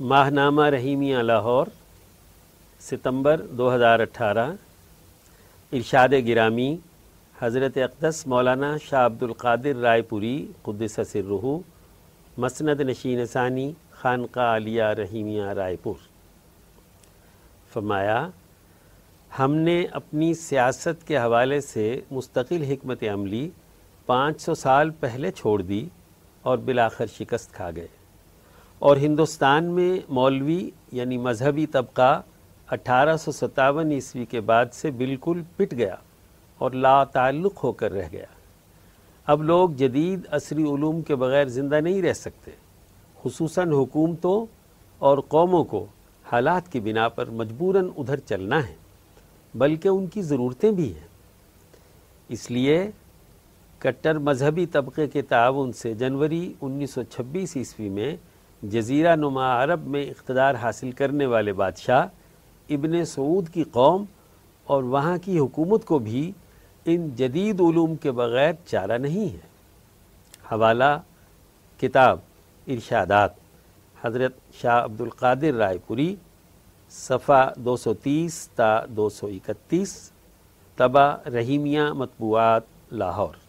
ماہنامہ رحیمیہ لاہور، ستمبر دو ہزار اٹھارہ، ارشاد گرامی، حضرت اقدس مولانا شاہ عبد القادر رائے پوری، قدس سرہ، مسند نشین ثانی، خانقاہ علیہ رحیمیہ رائے پور۔ فرمایا، ہم نے اپنی سیاست کے حوالے سے مستقل حکمت عملی پانچ سو سال پہلے چھوڑ دی اور بلاخر شکست کھا گئے۔ اور ہندوستان میں مولوی یعنی مذہبی طبقہ اٹھارہ سو ستاون عیسوی کے بعد سے بالکل پٹ گیا اور لا تعلق ہو کر رہ گیا۔ اب لوگ جدید عصری علوم کے بغیر زندہ نہیں رہ سکتے۔ خصوصاً حکومتوں اور قوموں کو حالات کی بنا پر مجبوراً ادھر چلنا ہے، بلکہ ان کی ضرورتیں بھی ہیں۔ اس لیے کٹر مذہبی طبقے کے تعاون سے جنوری انیس سو چھبیس عیسوی میں جزیرہ نما عرب میں اقتدار حاصل کرنے والے بادشاہ ابن سعود کی قوم اور وہاں کی حکومت کو بھی ان جدید علوم کے بغیر چارہ نہیں ہے۔ حوالہ، کتاب، ارشادات، حضرت شاہ عبد القادر رائے پوری، صفحہ دو سو تیس تا دو سو اکتیس تبا رحیمیہ مطبوعات، لاہور۔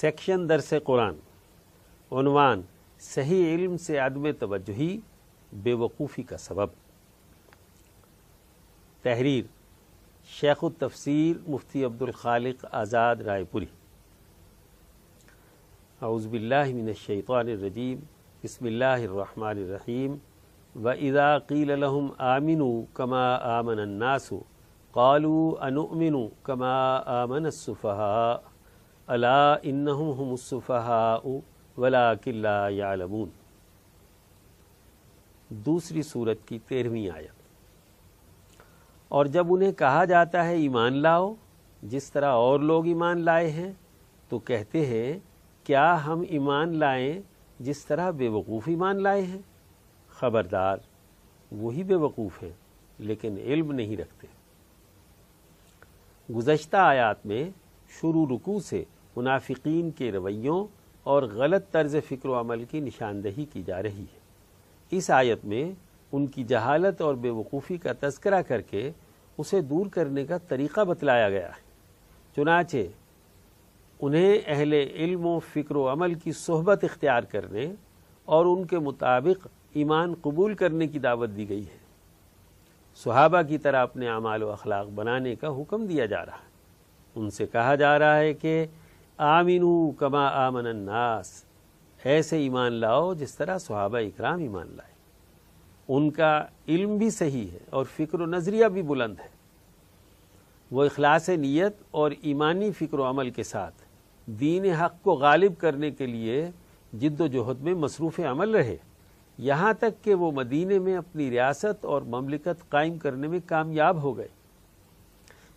سیکشن درس قرآن، عنوان، صحیح علم سے عدم توجہی بے وقوفی کا سبب۔ تحریر، شیخ التفسیر مفتی عبد الخالق آزاد رائے پوری۔ اعوذ باللہ من الشیطان الرجیم، بسم اللہ الرحمن الرحیم۔ و اذا قیل لهم آمنوا کما آمن الناس، قالوا انؤمن کما آمن السفہاء۔ الا انہم هم السفہاء ولكن لا يعلمون دوسری صورت کی تیرہویں آیت۔ اور جب انہیں کہا جاتا ہے ایمان لاؤ، جس طرح اور لوگ ایمان لائے ہیں، تو کہتے ہیں، کیا ہم ایمان لائیں جس طرح بے وقوف ایمان لائے ہیں؟ خبردار، وہی بے وقوف ہیں، لیکن علم نہیں رکھتے۔ گزشتہ آیات میں شروع رکوع سے منافقین کے رویوں اور غلط طرز فکر و عمل کی نشاندہی کی جا رہی ہے۔ اس آیت میں ان کی جہالت اور بے وقوفی کا تذکرہ کر کے اسے دور کرنے کا طریقہ بتلایا گیا ہے۔ چنانچہ انہیں اہل علم و فکر و عمل کی صحبت اختیار کرنے اور ان کے مطابق ایمان قبول کرنے کی دعوت دی گئی ہے۔ صحابہ کی طرح اپنے اعمال و اخلاق بنانے کا حکم دیا جا رہا ہے۔ ان سے کہا جا رہا ہے کہ آمینو کما آمن الناس۔ ایسے ایمان لاؤ جس طرح صحابہ اکرام ایمان لائے۔ ان کا علم بھی صحیح ہے اور فکر و نظریہ بھی بلند ہے۔ وہ اخلاص نیت اور ایمانی فکر و عمل کے ساتھ دین حق کو غالب کرنے کے لیے جد و جہد میں مصروف عمل رہے۔ یہاں تک کہ وہ مدینے میں اپنی ریاست اور مملکت قائم کرنے میں کامیاب ہو گئے۔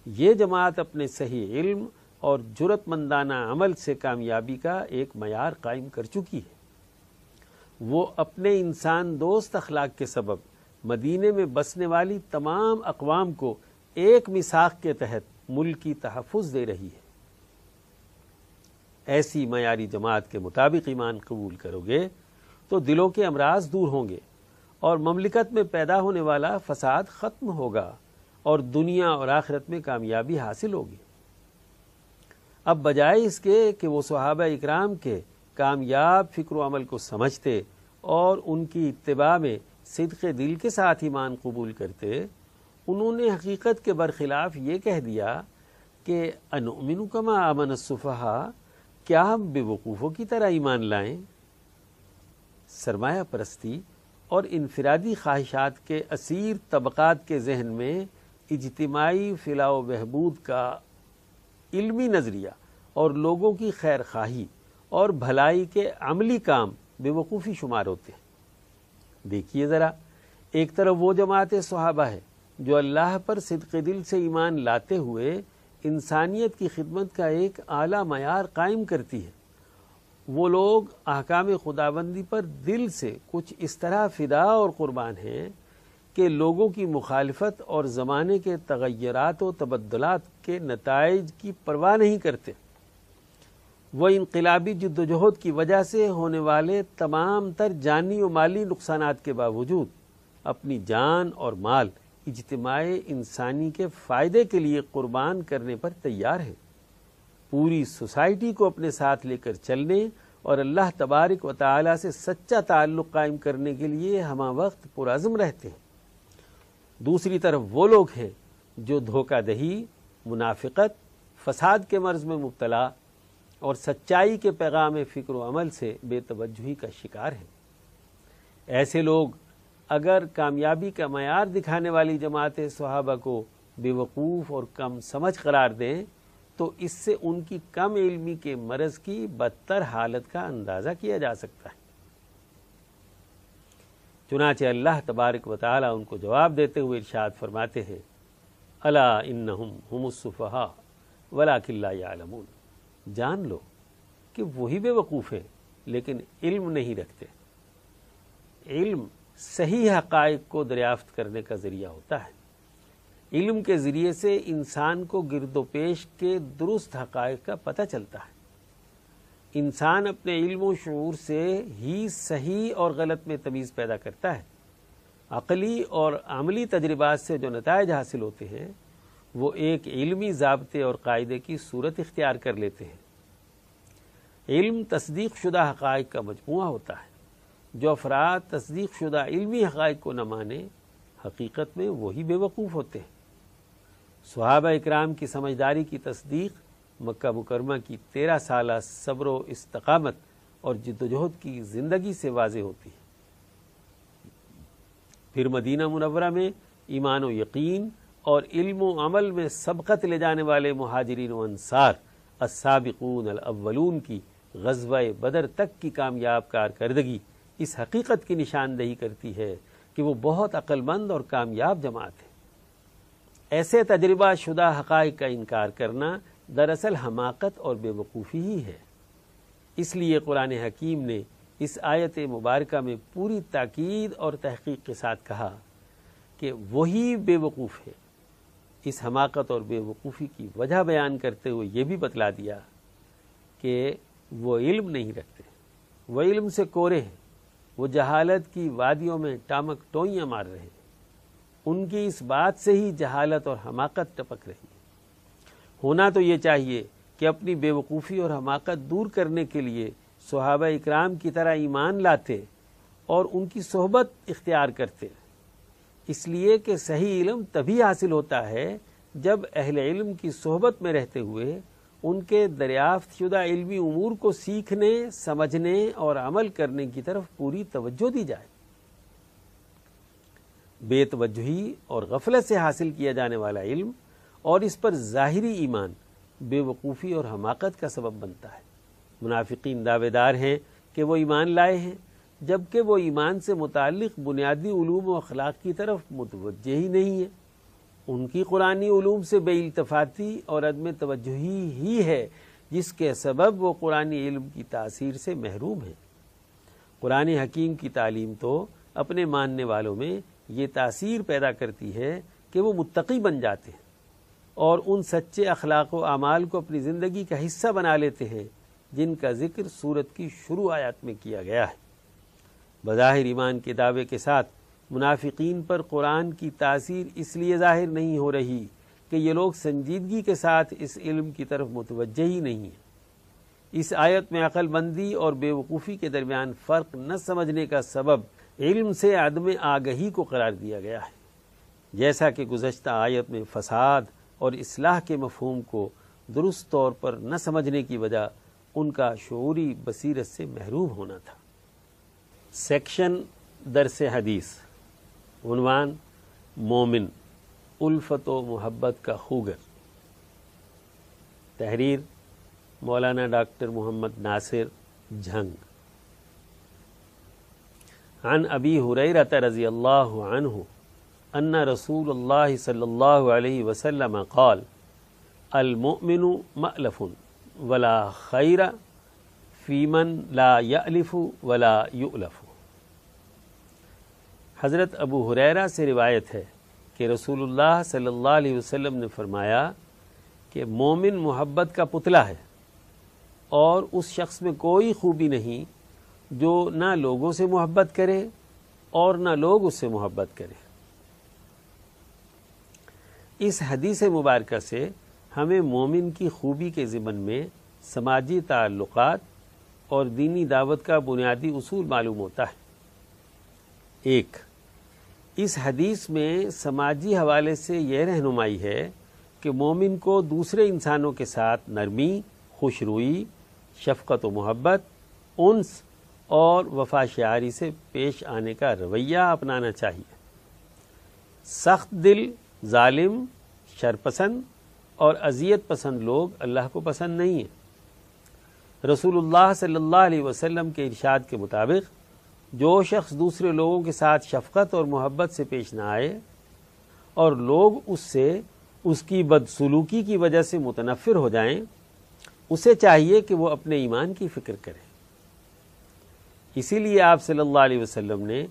یہ جماعت اپنے صحیح علم اور جرت مندانہ عمل سے کامیابی کا ایک معیار قائم کر چکی ہے۔ وہ اپنے انسان دوست اخلاق کے سبب مدینے میں بسنے والی تمام اقوام کو ایک مساق کے تحت ملک کی تحفظ دے رہی ہے۔ ایسی معیاری جماعت کے مطابق ایمان قبول کرو گے تو دلوں کے امراض دور ہوں گے اور مملکت میں پیدا ہونے والا فساد ختم ہوگا اور دنیا اور آخرت میں کامیابی حاصل ہوگی۔ اب بجائے اس کے کہ وہ صحابہ اکرام کے کامیاب فکر و عمل کو سمجھتے اور ان کی اتباع میں صدق دل کے ساتھ ایمان قبول کرتے، انہوں نے حقیقت کے برخلاف یہ کہہ دیا کہ انؤمن کما امن الصفحہ کیا ہم بے وقوفوں کی طرح ایمان لائیں؟ سرمایہ پرستی اور انفرادی خواہشات کے اسیر طبقات کے ذہن میں اجتماعی فلاح و بہبود کا علمی نظریہ اور لوگوں کی خیر خواہی اور بھلائی کے عملی کام بے وقوفی شمار ہوتے ہیں۔ دیکھیے ذرا، ایک طرف وہ جماعت صحابہ ہے جو اللہ پر صدق دل سے ایمان لاتے ہوئے انسانیت کی خدمت کا ایک اعلی معیار قائم کرتی ہے۔ وہ لوگ احکام خدابندی پر دل سے کچھ اس طرح فدا اور قربان ہیں کہ لوگوں کی مخالفت اور زمانے کے تغیرات و تبدلات کے نتائج کی پرواہ نہیں کرتے۔ وہ انقلابی جد و جہد کی وجہ سے ہونے والے تمام تر جانی و مالی نقصانات کے باوجود اپنی جان اور مال اجتماع انسانی کے فائدے کے لیے قربان کرنے پر تیار ہے پوری سوسائٹی کو اپنے ساتھ لے کر چلنے اور اللہ تبارک و تعالی سے سچا تعلق قائم کرنے کے لیے ہمہ وقت پرعزم رہتے ہیں۔ دوسری طرف وہ لوگ ہیں جو دھوکہ دہی، منافقت، فساد کے مرض میں مبتلا اور سچائی کے پیغام فکر و عمل سے بے توجہی کا شکار ہیں۔ ایسے لوگ اگر کامیابی کا معیار دکھانے والی جماعت صحابہ کو بے وقوف اور کم سمجھ قرار دیں تو اس سے ان کی کم علمی کے مرض کی بدتر حالت کا اندازہ کیا جا سکتا ہے۔ چنانچہ اللہ تبارک و تعالی ان کو جواب دیتے ہوئے ارشاد فرماتے ہیں اللہ انہم الصفحا ولا کلّہ یعلمون. جان لو کہ وہی بے وقوف ہیں، لیکن علم نہیں رکھتے۔ علم صحیح حقائق کو دریافت کرنے کا ذریعہ ہوتا ہے۔ علم کے ذریعے سے انسان کو گرد و پیش کے درست حقائق کا پتہ چلتا ہے۔ انسان اپنے علم و شعور سے ہی صحیح اور غلط میں تمیز پیدا کرتا ہے۔ عقلی اور عملی تجربات سے جو نتائج حاصل ہوتے ہیں، وہ ایک علمی ضابطے اور قاعدے کی صورت اختیار کر لیتے ہیں۔ علم تصدیق شدہ حقائق کا مجموعہ ہوتا ہے۔ جو افراد تصدیق شدہ علمی حقائق کو نہ مانے، حقیقت میں وہی بے وقوف ہوتے ہیں۔ صحابہ اکرام کی سمجھداری کی تصدیق مکہ مکرمہ کی تیرہ سالہ صبر و استقامت اور جد و جہد کی زندگی سے واضح ہوتی ہے۔ پھر مدینہ منورہ میں ایمان و یقین اور علم و عمل میں سبقت لے جانے والے مہاجرین و انصار، السابقون الاولون کی غزوہ بدر تک کی کامیاب کارکردگی اس حقیقت کی نشاندہی کرتی ہے کہ وہ بہت عقل مند اور کامیاب جماعت ہے۔ ایسے تجربہ شدہ حقائق کا انکار کرنا دراصل حماقت اور بے وقوفی ہی ہے۔ اس لیے قرآن حکیم نے اس آیت مبارکہ میں پوری تاکید اور تحقیق کے ساتھ کہا کہ وہی بے وقوف ہے۔ اس حماقت اور بے وقوفی کی وجہ بیان کرتے ہوئے یہ بھی بتلا دیا کہ وہ علم نہیں رکھتے۔ وہ علم سے کورے ہیں۔ وہ جہالت کی وادیوں میں ٹامک ٹوئیاں مار رہے ہیں۔ ان کی اس بات سے ہی جہالت اور حماقت ٹپک رہی ہے۔ ہونا تو یہ چاہیے کہ اپنی بے وقوفی اور حماقت دور کرنے کے لیے صحابہ اکرام کی طرح ایمان لاتے اور ان کی صحبت اختیار کرتے۔ اس لیے کہ صحیح علم تبھی حاصل ہوتا ہے جب اہل علم کی صحبت میں رہتے ہوئے ان کے دریافت شدہ علمی امور کو سیکھنے، سمجھنے اور عمل کرنے کی طرف پوری توجہ دی جائے۔ بے توجہی اور غفلت سے حاصل کیا جانے والا علم اور اس پر ظاہری ایمان بے وقوفی اور حماقت کا سبب بنتا ہے۔ منافقین دعوے دار ہیں کہ وہ ایمان لائے ہیں، جبکہ وہ ایمان سے متعلق بنیادی علوم و اخلاق کی طرف متوجہ ہی نہیں ہے ان کی قرآن علوم سے بے التفاتی اور عدم توجہی ہی ہے، جس کے سبب وہ قرآن علم کی تاثیر سے محروم ہے قرآن حکیم کی تعلیم تو اپنے ماننے والوں میں یہ تاثیر پیدا کرتی ہے کہ وہ متقی بن جاتے ہیں۔ اور ان سچے اخلاق و اعمال کو اپنی زندگی کا حصہ بنا لیتے ہیں جن کا ذکر سورت کی شروع آیات میں کیا گیا ہے۔ بظاہر ایمان کے دعوے کے ساتھ منافقین پر قرآن کی تاثیر اس لیے ظاہر نہیں ہو رہی کہ یہ لوگ سنجیدگی کے ساتھ اس علم کی طرف متوجہ ہی نہیں ہیں۔ اس آیت میں عقل بندی اور بے وقوفی کے درمیان فرق نہ سمجھنے کا سبب علم سے عدم آگہی کو قرار دیا گیا ہے۔ جیسا کہ گزشتہ آیت میں فساد اور اصلاح کے مفہوم کو درست طور پر نہ سمجھنے کی وجہ ان کا شعوری بصیرت سے محروم ہونا تھا۔ سیکشن درس حدیث۔ عنوان مومن، الفت و محبت کا خوگر۔ تحریر مولانا ڈاکٹر محمد ناصر جھنگ۔ عن ابی حریرت رضی اللہ عنہ ان رسول اللہ صلی اللہ علیہ وسلم قال، المؤمن مألف ولا خیر فیمن لا یألف ولا یؤلف حضرت ابو حریرہ سے روایت ہے کہ رسول اللہ صلی اللہ علیہ وسلم نے فرمایا کہ مومن محبت کا پتلا ہے اور اس شخص میں کوئی خوبی نہیں جو نہ لوگوں سے محبت کرے اور نہ لوگ اس سے محبت کریں اس حدیث مبارکہ سے ہمیں مومن کی خوبی کے ضمن میں سماجی تعلقات اور دینی دعوت کا بنیادی اصول معلوم ہوتا ہے۔ ایک، اس حدیث میں سماجی حوالے سے یہ رہنمائی ہے کہ مومن کو دوسرے انسانوں کے ساتھ نرمی خوش روئی شفقت و محبت، انس اور وفا شعاری سے پیش آنے کا رویہ اپنانا چاہیے۔ سخت دل ظالم، شرپسند اور اذیت پسند لوگ اللہ کو پسند نہیں ہیں۔ رسول اللہ صلی اللہ علیہ وسلم کے ارشاد کے مطابق جو شخص دوسرے لوگوں کے ساتھ شفقت اور محبت سے پیش نہ آئے اور لوگ اس سے اس کی بدسلوکی کی وجہ سے متنفر ہو جائیں، اسے چاہیے کہ وہ اپنے ایمان کی فکر کرے۔ اسی لیے آپ صلی اللہ علیہ وسلم نے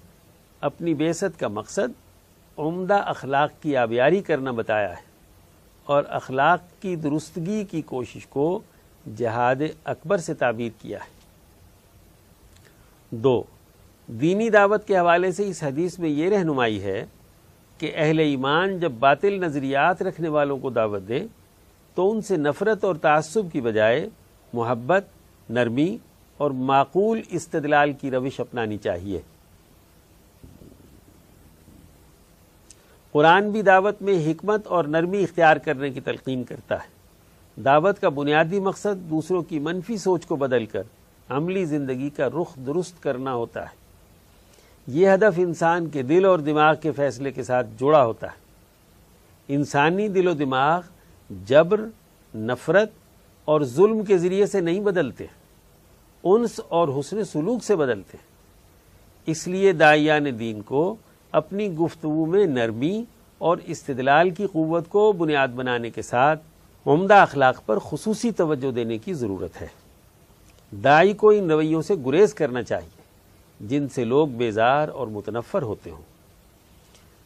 اپنی بیست کا مقصد عمدہ اخلاق کی آبیاری کرنا بتایا ہے اور اخلاق کی درستگی کی کوشش کو جہاد اکبر سے تعبیر کیا ہے۔ دو، دینی دعوت کے حوالے سے اس حدیث میں یہ رہنمائی ہے کہ اہل ایمان جب باطل نظریات رکھنے والوں کو دعوت دیں تو ان سے نفرت اور تعصب کی بجائے محبت، نرمی اور معقول استدلال کی روش اپنانی چاہیے۔ قرآن بھی دعوت میں حکمت اور نرمی اختیار کرنے کی تلقین کرتا ہے۔ دعوت کا بنیادی مقصد دوسروں کی منفی سوچ کو بدل کر عملی زندگی کا رخ درست کرنا ہوتا ہے۔ یہ ہدف انسان کے دل اور دماغ کے فیصلے کے ساتھ جڑا ہوتا ہے۔ انسانی دل و دماغ جبر، نفرت اور ظلم کے ذریعے سے نہیں بدلتے۔ انس اور حسن سلوک سے بدلتے۔ اس لیے دائیان دین کو اپنی گفتگو میں نرمی اور استدلال کی قوت کو بنیاد بنانے کے ساتھ عمدہ اخلاق پر خصوصی توجہ دینے کی ضرورت ہے۔ دائی کو ان رویوں سے گریز کرنا چاہیے جن سے لوگ بیزار اور متنفر ہوتے ہوں۔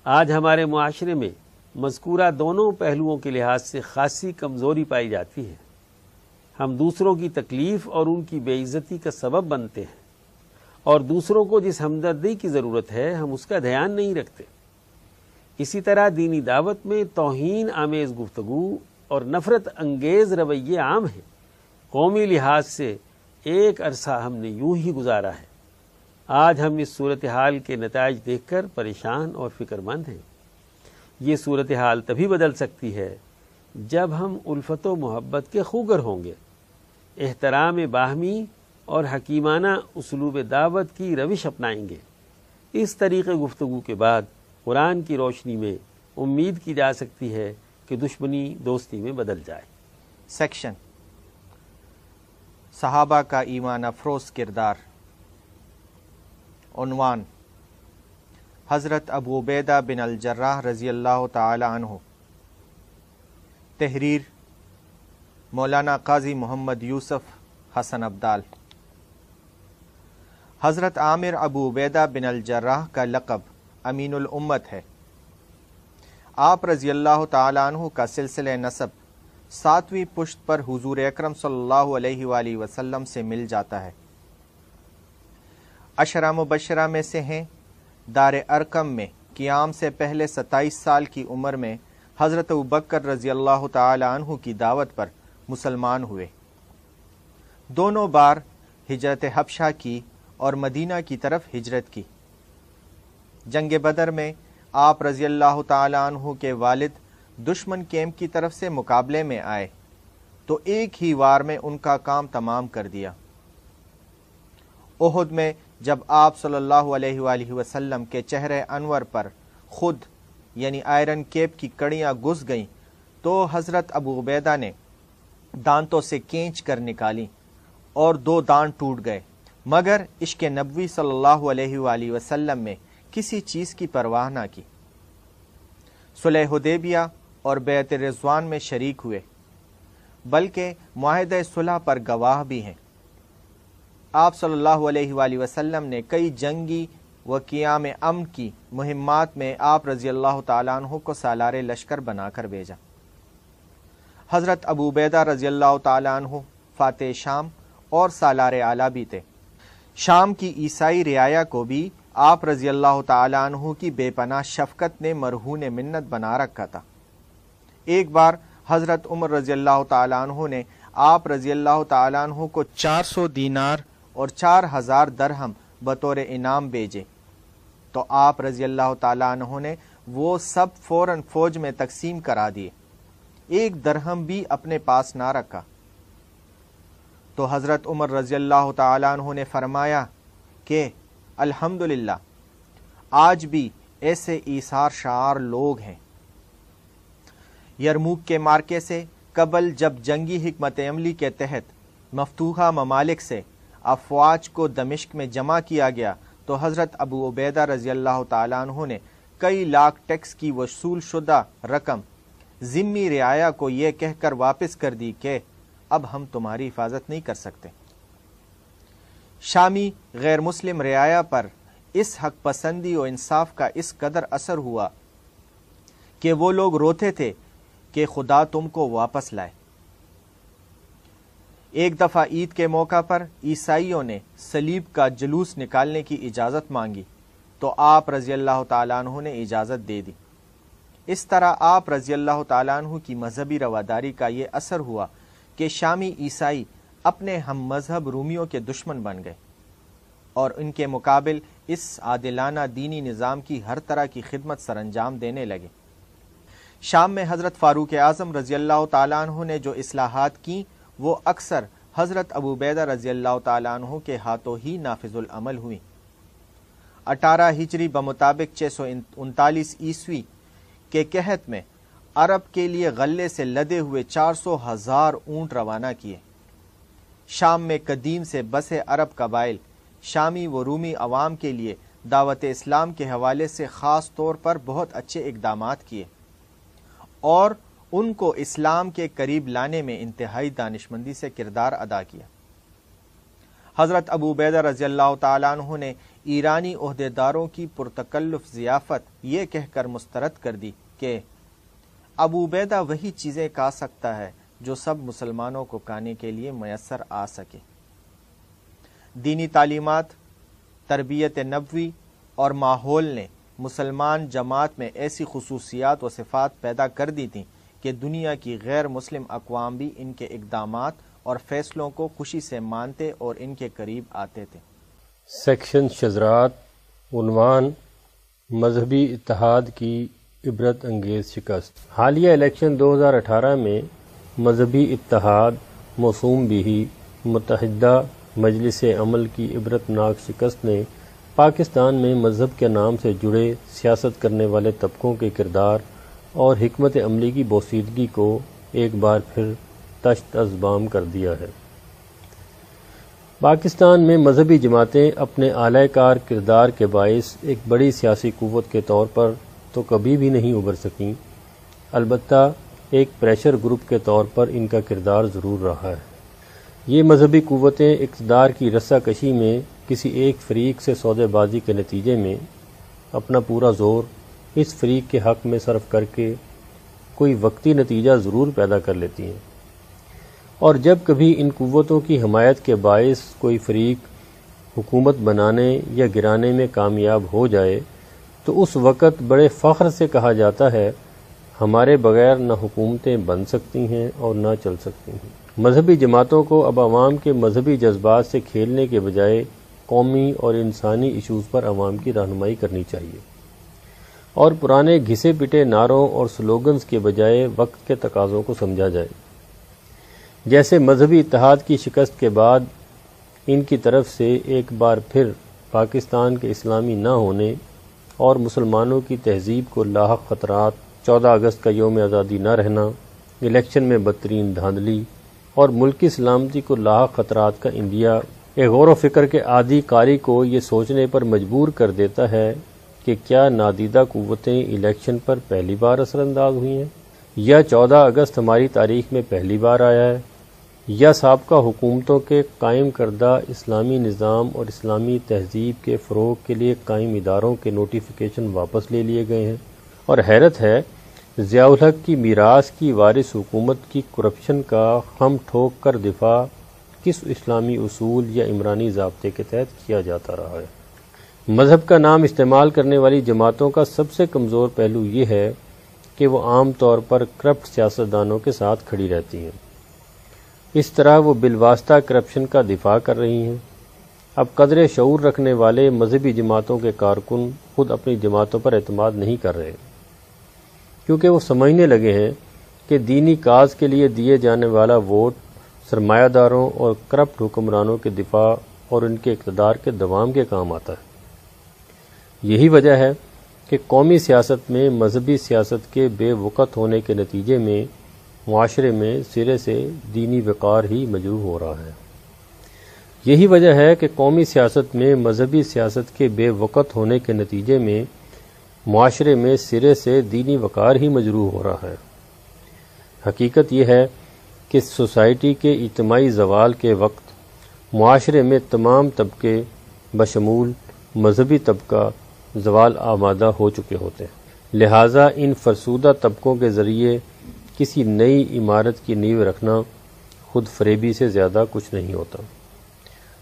آج ہمارے معاشرے میں مذکورہ دونوں پہلوؤں کے لحاظ سے خاصی کمزوری پائی جاتی ہے۔ ہم دوسروں کی تکلیف اور ان کی بے عزتی کا سبب بنتے ہیں۔ اور دوسروں کو جس ہمدردی کی ضرورت ہے ہم اس کا دھیان نہیں رکھتے۔ اسی طرح دینی دعوت میں توہین آمیز گفتگو اور نفرت انگیز رویے عام ہیں۔ قومی لحاظ سے ایک عرصہ ہم نے یوں ہی گزارا ہے۔ آج ہم اس صورتحال کے نتائج دیکھ کر پریشان اور فکر مند ہیں۔ یہ صورتحال تبھی بدل سکتی ہے جب ہم الفت و محبت کے خوگر ہوں گے۔ احترام باہمی اور حکیمانہ اسلوب دعوت کی روش اپنائیں گے۔ اس طریقے گفتگو کے بعد قرآن کی روشنی میں امید کی جا سکتی ہے کہ دشمنی دوستی میں بدل جائے۔ سیکشن صحابہ کا ایمان افروز کردار۔ عنوان حضرت ابو عبیدہ بن الجراح رضی اللہ تعالی عنہ۔ تحریر مولانا قاضی محمد یوسف حسن عبدال حضرت عامر ابو عبیدہ بن الجراح کا لقب امین الامت ہے۔ آپ رضی اللہ تعالیٰ عنہ کا سلسلہ نصب ساتویں پشت پر حضور اکرم صلی اللہ علیہ وآلہ وسلم سے مل جاتا ہے۔ اشرا مبشرہ میں سے ہیں۔ دار ارکم میں قیام سے پہلے ستائیس سال کی عمر میں حضرت ابکر رضی اللہ تعالی عنہ کی دعوت پر مسلمان ہوئے۔ دونوں بار ہجرت حبشہ کی اور مدینہ کی طرف ہجرت کی۔ جنگ بدر میں آپ رضی اللہ تعالی عنہ کے والد دشمن کیمپ کی طرف سے مقابلے میں آئے، تو ایک ہی وار میں ان کا کام تمام کر دیا۔ احد میں جب آپ صلی اللہ علیہ وآلہ وسلم کے چہرے انور پر خود یعنی آئرن کیپ کی کڑیاں گس گئیں، تو حضرت ابو عبیدہ نے دانتوں سے کینچ کر نکالی اور دو دانت ٹوٹ گئے۔ مگر عشق نبوی صلی اللہ علیہ وآلہ وسلم میں کسی چیز کی پرواہ نہ کی۔ صلح حدیبیہ اور بیعت رضوان میں شریک ہوئے، بلکہ معاہدہ صلح پر گواہ بھی ہیں۔ آپ صلی اللہ علیہ وآلہ وسلم نے کئی جنگی و قیام امن کی مہمات میں آپ رضی اللہ تعالیٰ عنہ کو سالار لشکر بنا کر بھیجا۔ حضرت ابو بیدہ رضی اللہ تعالیٰ عنہ، فاتح شام اور سالار اعلیٰ بھی تھے۔ شام کی عیسائی رعایا کو بھی آپ رضی اللہ تعالیٰ عنہ کی بے پناہ شفقت نے مرہون منت بنا رکھا تھا۔ ایک بار حضرت عمر رضی اللہ تعالیٰ عنہ نے آپ رضی اللہ تعالیٰ عنہ کو چار سو دینار اور چار ہزار درہم بطور انعام بیجے تو آپ رضی اللہ تعالیٰ عنہ نے وہ سب فوراً فوج میں تقسیم کرا دیے۔ ایک درہم بھی اپنے پاس نہ رکھا۔ تو حضرت عمر رضی اللہ تعالیٰ عنہ نے فرمایا کہ الحمد آج بھی ایسے ایسار شعار لوگ ہیں۔ یرموک کے مارکے سے قبل جب جنگی حکمت عملی کے تحت مفتوحہ ممالک سے افواج کو دمشق میں جمع کیا گیا، تو حضرت ابو عبیدہ رضی اللہ تعالیٰ عنہ نے کئی لاکھ ٹیکس کی وصول شدہ رقم ذمی رعایا کو یہ کہہ کر واپس کر دی کہ اب ہم تمہاری حفاظت نہیں کر سکتے۔ شامی غیر مسلم رعایا پر اس حق پسندی و انصاف کا اس قدر اثر ہوا کہ وہ لوگ روتے تھے کہ خدا تم کو واپس لائے۔ ایک دفعہ عید کے موقع پر عیسائیوں نے سلیب کا جلوس نکالنے کی اجازت مانگی تو آپ رضی اللہ تعالیٰ عنہ نے اجازت دے دی۔ اس طرح آپ رضی اللہ تعالیٰ عنہ کی مذہبی رواداری کا یہ اثر ہوا کہ شامی عیسائی اپنے ہم مذہب رومیوں کے دشمن بن گئے اور ان کے مقابل اس عادلانہ دینی نظام کی ہر طرح کی خدمت سر انجام دینے لگے۔ شام میں حضرت فاروق اعظم رضی اللہ تعالیٰ عنہ نے جو اصلاحات کی، وہ اکثر حضرت ابو بیدہ رضی اللہ تعالیٰ عنہ کے ہاتھوں ہی نافذ العمل ہوئی۔ اٹھارہ ہجری بمطابق چھ سو انتالیس عیسوی کے قحط میں عرب کے لیے غلے سے لدے ہوئے چار سو ہزار اونٹ روانہ کیے۔ شام میں قدیم سے بسے عرب قبائل، شامی و رومی عوام کے لیے دعوت اسلام کے حوالے سے خاص طور پر بہت اچھے اقدامات کیے۔ اور ان کو اسلام کے قریب لانے میں انتہائی دانشمندی سے کردار ادا کیا۔ حضرت ابو بیدر رضی اللہ تعالیٰ عنہ نے ایرانی عہدیداروں کی پرتکلف ضیافت یہ کہہ کر مسترد کر دی کہ ابو بیدہ وہی چیزیں کہا سکتا ہے جو سب مسلمانوں کو کانے کے لیے میسر آ سکے۔ دینی تعلیمات، تربیت نبوی اور ماحول نے مسلمان جماعت میں ایسی خصوصیات و صفات پیدا کر دی تھیں کہ دنیا کی غیر مسلم اقوام بھی ان کے اقدامات اور فیصلوں کو خوشی سے مانتے اور ان کے قریب آتے تھے۔ سیکشن شزرات عنوان، مذہبی اتحاد کی عبرت انگیز شکست۔ حالیہ الیکشن دو ہزار اٹھارہ میں مذہبی اتحاد موسوم بھی متحدہ مجلس عمل کی عبرت ناک شکست نے پاکستان میں مذہب کے نام سے جڑے سیاست کرنے والے طبقوں کے کردار اور حکمت عملی کی بوسیدگی کو ایک بار پھر تشت ازبام کر دیا ہے۔ پاکستان میں مذہبی جماعتیں اپنے اعلی کار کردار کے باعث ایک بڑی سیاسی قوت کے طور پر تو کبھی بھی نہیں ابھر سکیں۔ البتہ ایک پریشر گروپ کے طور پر ان کا کردار ضرور رہا ہے۔ یہ مذہبی قوتیں اقتدار کی رسہ کشی میں کسی ایک فریق سے سودے بازی کے نتیجے میں اپنا پورا زور اس فریق کے حق میں صرف کر کے کوئی وقتی نتیجہ ضرور پیدا کر لیتی ہیں۔ اور جب کبھی ان قوتوں کی حمایت کے باعث کوئی فریق حکومت بنانے یا گرانے میں کامیاب ہو جائے تو اس وقت بڑے فخر سے کہا جاتا ہے، ہمارے بغیر نہ حکومتیں بن سکتی ہیں اور نہ چل سکتی ہیں۔ مذہبی جماعتوں کو اب عوام کے مذہبی جذبات سے کھیلنے کے بجائے قومی اور انسانی ایشوز پر عوام کی رہنمائی کرنی چاہیے۔ اور پرانے گھسے پٹے نعروں اور سلوگنز کے بجائے وقت کے تقاضوں کو سمجھا جائے۔ جیسے مذہبی اتحاد کی شکست کے بعد ان کی طرف سے ایک بار پھر پاکستان کے اسلامی نہ ہونے اور مسلمانوں کی تہذیب کو لاحق خطرات، چودہ اگست کا یوم آزادی نہ رہنا، الیکشن میں بدترین دھاندلی اور ملکی سلامتی کو لاحق خطرات کا انڈیا ایک غور و فکر کے عادی کاری کو یہ سوچنے پر مجبور کر دیتا ہے کہ کیا نادیدہ قوتیں الیکشن پر پہلی بار اثر انداز ہوئی ہیں؟ یا چودہ اگست ہماری تاریخ میں پہلی بار آیا ہے؟ یا سابقہ حکومتوں کے قائم کردہ اسلامی نظام اور اسلامی تہذیب کے فروغ کے لیے قائم اداروں کے نوٹیفیکیشن واپس لے لیے گئے ہیں۔ اور حیرت ہے، ضیاء الحق کی میراث کی وارث حکومت کی کرپشن کا خم ٹھوک کر دفاع کس اسلامی اصول یا عمرانی ضابطے کے تحت کیا جاتا رہا ہے؟ مذہب کا نام استعمال کرنے والی جماعتوں کا سب سے کمزور پہلو یہ ہے کہ وہ عام طور پر کرپٹ سیاستدانوں کے ساتھ کھڑی رہتی ہیں۔ اس طرح وہ بالواسطہ کرپشن کا دفاع کر رہی ہیں۔ اب قدر شعور رکھنے والے مذہبی جماعتوں کے کارکن خود اپنی جماعتوں پر اعتماد نہیں کر رہے۔ کیونکہ وہ سمجھنے لگے ہیں کہ دینی کاز کے لیے دیے جانے والا ووٹ سرمایہ داروں اور کرپٹ حکمرانوں کے دفاع اور ان کے اقتدار کے دوام کے کام آتا ہے۔ یہی وجہ ہے کہ قومی سیاست میں مذہبی سیاست کے بے وقت ہونے کے نتیجے میں معاشرے میں سرے سے دینی وقار ہی مجروح ہو رہا ہے۔ یہی وجہ ہے کہ قومی سیاست میں مذہبی سیاست کے بے وقت ہونے کے نتیجے میں معاشرے میں سرے سے دینی وقار ہی مجروح ہو رہا ہے۔ حقیقت یہ ہے کہ سوسائٹی کے اجتماعی زوال کے وقت معاشرے میں تمام طبقے بشمول مذہبی طبقہ زوال آمادہ ہو چکے ہوتے ہیں۔ لہٰذا ان فرسودہ طبقوں کے ذریعے کسی نئی عمارت کی نیو رکھنا خود فریبی سے زیادہ کچھ نہیں ہوتا۔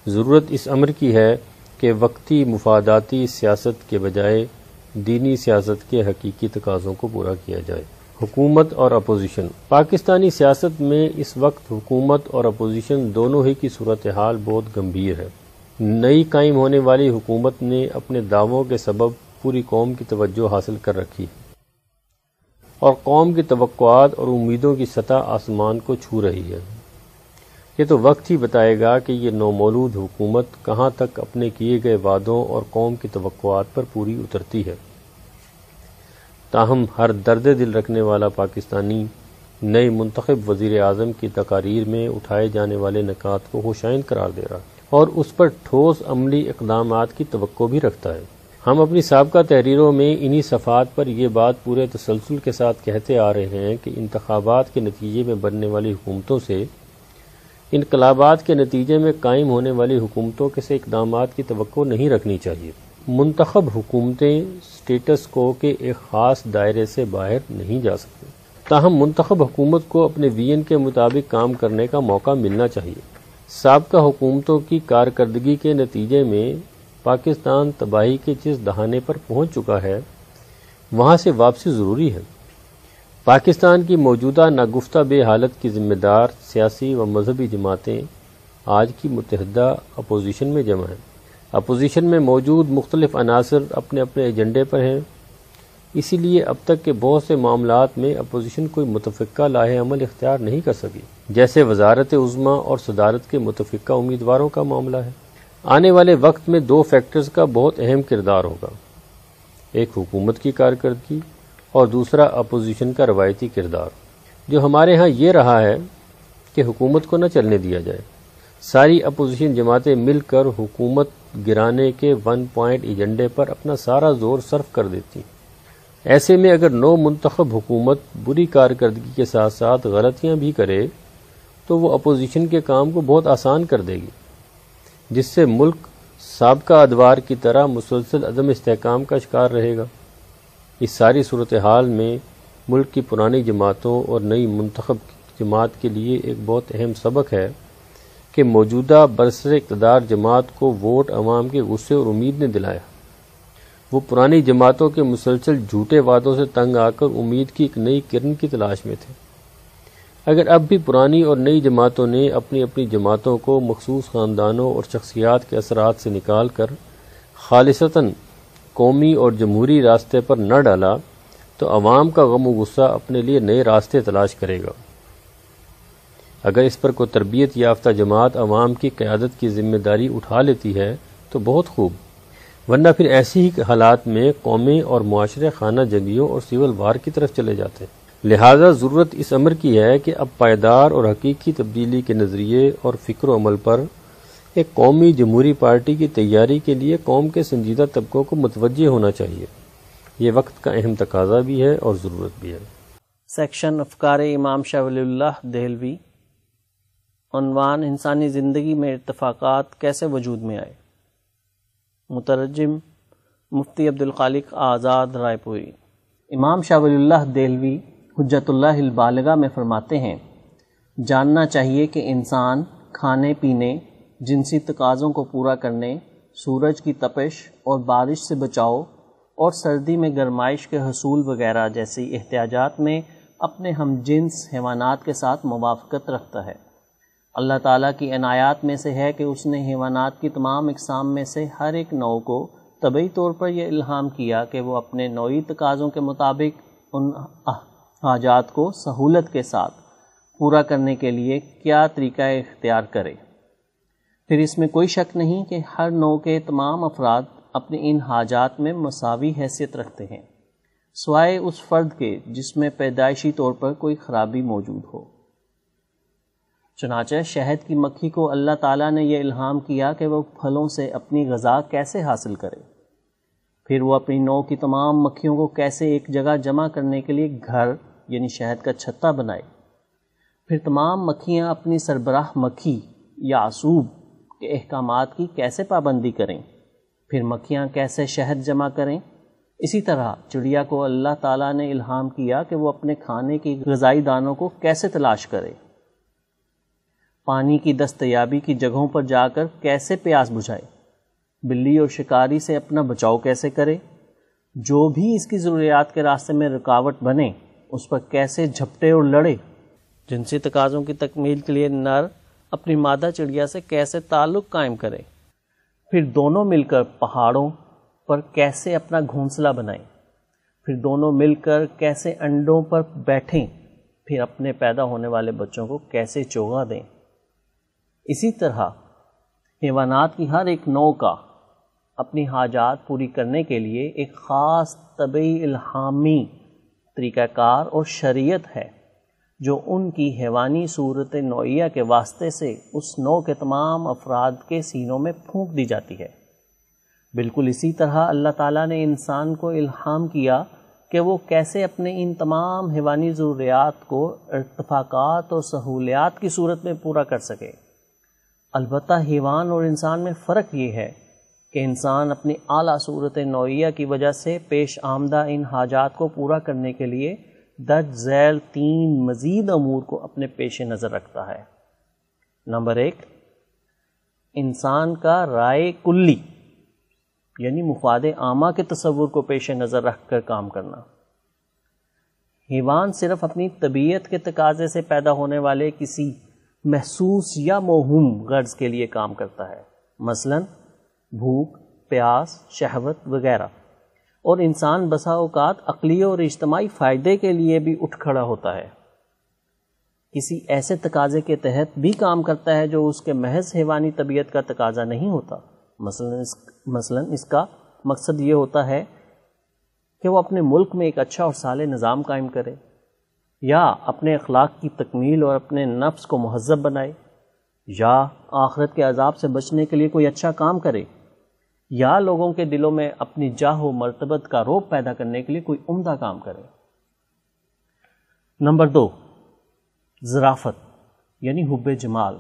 ضرورت اس امر کی ہے کہ وقتی مفاداتی سیاست کے بجائے دینی سیاست کے حقیقی تقاضوں کو پورا کیا جائے۔ حکومت اور اپوزیشن۔ پاکستانی سیاست میں اس وقت حکومت اور اپوزیشن دونوں ہی کی صورتحال بہت گمبھیر ہے۔ نئی قائم ہونے والی حکومت نے اپنے دعووں کے سبب پوری قوم کی توجہ حاصل کر رکھی۔ اور قوم کی توقعات اور امیدوں کی سطح آسمان کو چھو رہی ہے۔ یہ تو وقت ہی بتائے گا کہ یہ نومولود حکومت کہاں تک اپنے کیے گئے وعدوں اور قوم کی توقعات پر پوری اترتی ہے۔ تاہم، ہر درد دل رکھنے والا پاکستانی نئے منتخب وزیر اعظم کی تقاریر میں اٹھائے جانے والے نکات کو ہوشائن قرار دے رہا اور اس پر ٹھوس عملی اقدامات کی توقع بھی رکھتا ہے۔ ہم اپنی سابقہ تحریروں میں انہی صفات پر یہ بات پورے تسلسل کے ساتھ کہتے آ رہے ہیں کہ انتخابات کے نتیجے میں بننے والی حکومتوں سے انقلابات کے نتیجے میں قائم ہونے والی حکومتوں کے سے اقدامات کی توقع نہیں رکھنی چاہیے۔ منتخب حکومتیں سٹیٹس کو کے ایک خاص دائرے سے باہر نہیں جا سکتی تاہم منتخب حکومت کو اپنے وین کے مطابق کام کرنے کا موقع ملنا چاہیے۔ سابقہ حکومتوں کی کارکردگی کے نتیجے میں پاکستان تباہی کے جس دہانے پر پہنچ چکا ہے، وہاں سے واپسی ضروری ہے۔ پاکستان کی موجودہ ناگفتہ بے حالت کی ذمہ دار سیاسی و مذہبی جماعتیں آج کی متحدہ اپوزیشن میں جمع ہیں۔ اپوزیشن میں موجود مختلف عناصر اپنے اپنے ایجنڈے پر ہیں۔ اسی لیے اب تک کے بہت سے معاملات میں اپوزیشن کوئی متفقہ لاہ عمل اختیار نہیں کر سکی۔ جیسے وزارت عظما اور صدارت کے متفقہ امیدواروں کا معاملہ ہے۔ آنے والے وقت میں دو فیکٹرز کا بہت اہم کردار ہوگا۔ ایک حکومت کی کارکردگی اور دوسرا اپوزیشن کا روایتی کردار۔ جو ہمارے ہاں یہ رہا ہے کہ حکومت کو نہ چلنے دیا جائے۔ ساری اپوزیشن جماعتیں مل کر حکومت گرانے کے ون پوائنٹ ایجنڈے پر اپنا سارا زور صرف کر دیتی۔ ایسے میں اگر نو منتخب حکومت بری کارکردگی کے ساتھ ساتھ غلطیاں بھی کرے، تو وہ اپوزیشن کے کام کو بہت آسان کر دے گی۔ جس سے ملک سابقہ ادوار کی طرح مسلسل عدم استحکام کا شکار رہے گا۔ اس ساری صورتحال میں ملک کی پرانی جماعتوں اور نئی منتخب جماعت کے لیے ایک بہت اہم سبق ہے کہ موجودہ برسر اقتدار جماعت کو ووٹ عوام کے غصے اور امید نے دلایا۔ وہ پرانی جماعتوں کے مسلسل جھوٹے وعدوں سے تنگ آ کر امید کی ایک نئی کرن کی تلاش میں تھے۔ اگر اب بھی پرانی اور نئی جماعتوں نے اپنی اپنی جماعتوں کو مخصوص خاندانوں اور شخصیات کے اثرات سے نکال کر خالصتاً قومی اور جمہوری راستے پر نہ ڈالا، تو عوام کا غم و غصہ اپنے لیے نئے راستے تلاش کرے گا۔ اگر اس پر کوئی تربیت یافتہ جماعت عوام کی قیادت کی ذمہ داری اٹھا لیتی ہے، تو بہت خوب۔ ورنہ پھر ایسی ہی حالات میں قومی اور معاشرے خانہ جنگیوں اور سول وار کی طرف چلے جاتے۔ ہیں لہذا ضرورت اس امر کی ہے کہ اب پائیدار اور حقیقی تبدیلی کے نظریے اور فکر و عمل پر ایک قومی جمہوری پارٹی کی تیاری کے لیے قوم کے سنجیدہ طبقوں کو متوجہ ہونا چاہیے۔ یہ وقت کا اہم تقاضا بھی ہے اور ضرورت بھی ہے۔ سیکشن افکار امام شاہ ولی اللہ دہلوی، عنوان انسانی زندگی میں اتفاقات کیسے وجود میں آئے؟ مترجم مفتی عبد الخالق آزاد رائے پوری۔ امام شاہ ولی اللہ دہلوی حجت اللہ البالغہ میں فرماتے ہیں، جاننا چاہیے کہ انسان کھانے، پینے، جنسی تقاضوں کو پورا کرنے، سورج کی تپش اور بارش سے بچاؤ اور سردی میں گرمائش کے حصول وغیرہ جیسی احتیاجات میں اپنے ہم جنس، حیوانات کے ساتھ موافقت رکھتا ہے۔ اللہ تعالیٰ کی عنایات میں سے ہے کہ اس نے حیوانات کی تمام اقسام میں سے ہر ایک نو کو طبعی طور پر یہ الہام کیا کہ وہ اپنے نوعی تقاضوں کے مطابق ان حاجات کو سہولت کے ساتھ پورا کرنے کے لیے کیا طریقہ اختیار کرے۔ پھر اس میں کوئی شک نہیں کہ ہر نو کے تمام افراد اپنے ان حاجات میں مساوی حیثیت رکھتے ہیں، سوائے اس فرد کے جس میں پیدائشی طور پر کوئی خرابی موجود ہو۔ چنانچہ شہد کی مکھی کو اللہ تعالیٰ نے یہ الہام کیا کہ وہ پھلوں سے اپنی غذا کیسے حاصل کرے۔ پھر وہ اپنی نو کی تمام مکھیوں کو کیسے ایک جگہ جمع کرنے کے لیے گھر یعنی شہد کا چھتا بنائے۔ پھر تمام مکھیاں اپنی سربراہ مکھی یا آسوب کے احکامات کی کیسے پابندی کریں؟ پھر مکھیاں کیسے شہد جمع کریں؟ اسی طرح چڑیا کو اللہ تعالیٰ نے الہام کیا کہ وہ اپنے کھانے کی غذائی دانوں کو کیسے تلاش کرے۔ پانی کی دستیابی کی جگہوں پر جا کر کیسے پیاس بجھائے؟ بلی اور شکاری سے اپنا بچاؤ کیسے کرے؟ جو بھی اس کی ضروریات کے راستے میں رکاوٹ بنے اس پر کیسے جھپٹے اور لڑے؟ جنسی تقاضوں کی تکمیل کے لیے نر اپنی مادہ چڑیا سے کیسے تعلق قائم کرے؟ پھر دونوں مل کر پہاڑوں پر کیسے اپنا گھونسلہ بنائیں؟ پھر دونوں مل کر کیسے انڈوں پر بیٹھیں؟ پھر اپنے پیدا ہونے والے بچوں کو کیسے چوگا دیں؟ اسی طرح حیوانات کی ہر ایک نو کا اپنی حاجات پوری کرنے کے لیے ایک خاص طبعی الہامی طریقہ کار اور شریعت ہے، جو ان کی حیوانی صورت نوعیہ کے واسطے سے اس نو کے تمام افراد کے سینوں میں پھونک دی جاتی ہے۔ بالکل اسی طرح اللہ تعالیٰ نے انسان کو الہام کیا کہ وہ کیسے اپنے ان تمام حیوانی ضروریات کو ارتفاقات اور سہولیات کی صورت میں پورا کر سکے۔ البتہ حیوان اور انسان میں فرق یہ ہے کہ انسان اپنی اعلیٰ صورت نوعیہ کی وجہ سے پیش آمدہ ان حاجات کو پورا کرنے کے لیے درج ذیل تین مزید امور کو اپنے پیش نظر رکھتا ہے۔ نمبر ایک، انسان کا رائے کلی یعنی مفاد عامہ کے تصور کو پیش نظر رکھ کر کام کرنا۔ حیوان صرف اپنی طبیعت کے تقاضے سے پیدا ہونے والے کسی محسوس یا موہوم غرض کے لیے کام کرتا ہے۔ مثلا بھوک، پیاس، شہوت وغیرہ۔ اور انسان بسا اوقات عقلی اور اجتماعی فائدے کے لیے بھی اٹھ کھڑا ہوتا ہے۔ کسی ایسے تقاضے کے تحت بھی کام کرتا ہے جو اس کے محض حیوانی طبیعت کا تقاضا نہیں ہوتا۔ مثلا اس مثلا اس کا مقصد یہ ہوتا ہے کہ وہ اپنے ملک میں ایک اچھا اور سال نظام قائم کرے۔ یا اپنے اخلاق کی تکمیل اور اپنے نفس کو مہذب بنائے۔ یا آخرت کے عذاب سے بچنے کے لیے کوئی اچھا کام کرے۔ یا لوگوں کے دلوں میں اپنی جاہ و مرتبت کا روپ پیدا کرنے کے لیے کوئی عمدہ کام کرے۔ نمبر دو ذرافت یعنی حب جمال۔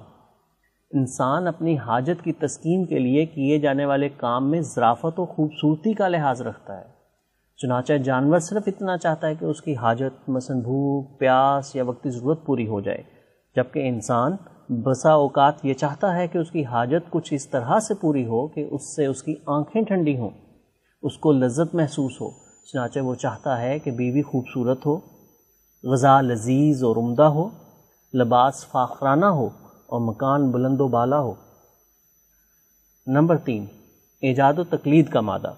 انسان اپنی حاجت کی تسکین کے لیے کیے جانے والے کام میں ذرافت و خوبصورتی کا لحاظ رکھتا ہے۔ چنانچہ جانور صرف اتنا چاہتا ہے کہ اس کی حاجت مثلا بھوک، پیاس یا وقتی ضرورت پوری ہو جائے، جبکہ انسان بسا اوقات یہ چاہتا ہے کہ اس کی حاجت کچھ اس طرح سے پوری ہو کہ اس سے اس کی آنکھیں ٹھنڈی ہوں، اس کو لذت محسوس ہو۔ چنانچہ وہ چاہتا ہے کہ بیوی خوبصورت ہو، غذا لذیذ اور عمدہ ہو، لباس فاخرانہ ہو اور مکان بلند و بالا ہو۔ نمبر تین، ایجاد و تقلید کا مادہ۔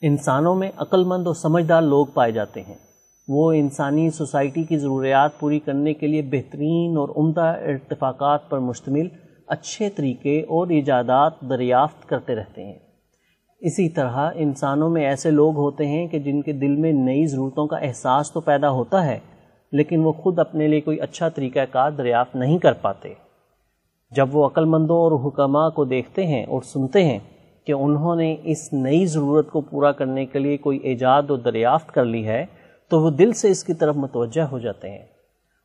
انسانوں میں عقل مند اور سمجھدار لوگ پائے جاتے ہیں۔ وہ انسانی سوسائٹی کی ضروریات پوری کرنے کے لیے بہترین اور عمدہ ارتفاقات پر مشتمل، اچھے طریقے اور ایجادات دریافت کرتے رہتے ہیں۔ اسی طرح انسانوں میں ایسے لوگ ہوتے ہیں کہ جن کے دل میں نئی ضرورتوں کا احساس تو پیدا ہوتا ہے، لیکن وہ خود اپنے لیے کوئی اچھا طریقہ کار دریافت نہیں کر پاتے۔ جب وہ عقل مندوں اور حکمہ کو دیکھتے ہیں اور سنتے ہیں کہ انہوں نے اس نئی ضرورت کو پورا کرنے کے لیے کوئی ایجاد و دریافت کر لی ہے تو وہ دل سے اس کی طرف متوجہ ہو جاتے ہیں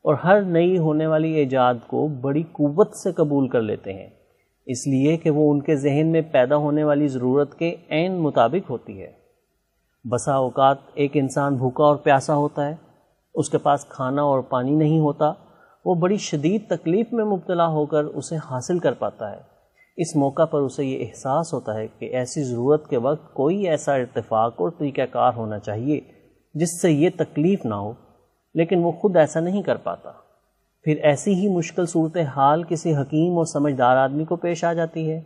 اور ہر نئی ہونے والی ایجاد کو بڑی قوت سے قبول کر لیتے ہیں۔ اس لیے کہ وہ ان کے ذہن میں پیدا ہونے والی ضرورت کے عین مطابق ہوتی ہے۔ بسا اوقات ایک انسان بھوکا اور پیاسا ہوتا ہے، اس کے پاس کھانا اور پانی نہیں ہوتا، وہ بڑی شدید تکلیف میں مبتلا ہو کر اسے حاصل کر پاتا ہے۔ اس موقع پر اسے یہ احساس ہوتا ہے کہ ایسی ضرورت کے وقت کوئی ایسا ارتفاق اور طریقہ کار ہونا چاہیے۔ جس سے یہ تکلیف نہ ہو، لیکن وہ خود ایسا نہیں کر پاتا۔ پھر ایسی ہی مشکل صورت حال کسی حکیم اور سمجھدار آدمی کو پیش آ جاتی ہے۔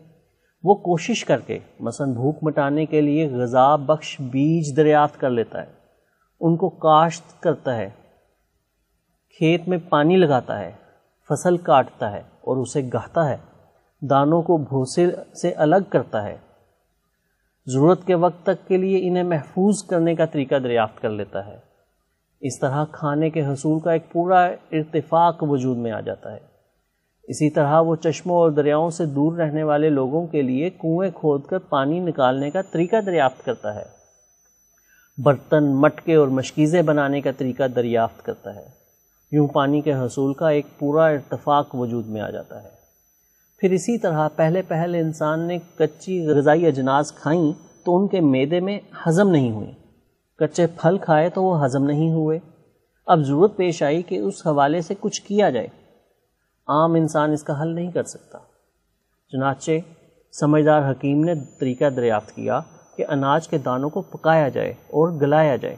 وہ کوشش کر کے، مثلا بھوک مٹانے کے لیے غذا بخش بیج دریافت کر لیتا ہے۔ ان کو کاشت کرتا ہے، کھیت میں پانی لگاتا ہے، فصل کاٹتا ہے اور اسے گہتا ہے۔ دانوں کو بھوسے سے الگ کرتا ہے۔ ضرورت کے وقت تک کے لیے انہیں محفوظ کرنے کا طریقہ دریافت کر لیتا ہے۔ اس طرح کھانے کے حصول کا ایک پورا ارتفاق وجود میں آ جاتا ہے۔ اسی طرح وہ چشموں اور دریاؤں سے دور رہنے والے لوگوں کے لیے کنویں کھود کر پانی نکالنے کا طریقہ دریافت کرتا ہے۔ برتن، مٹکے اور مشکیزیں بنانے کا طریقہ دریافت کرتا ہے۔ یوں پانی کے حصول کا ایک پورا ارتفاق وجود میں آ جاتا ہے۔ پھر اسی طرح پہلے پہلے انسان نے کچی غذائی اجناس کھائیں تو ان کے میدے میں ہضم نہیں ہوئی۔ کچے پھل کھائے تو وہ ہضم نہیں ہوئے۔ اب ضرورت پیش آئی کہ اس حوالے سے کچھ کیا جائے۔ عام انسان اس کا حل نہیں کر سکتا۔ چنانچہ، سمجھدار حکیم نے طریقہ دریافت کیا کہ اناج کے دانوں کو پکایا جائے اور گلایا جائے۔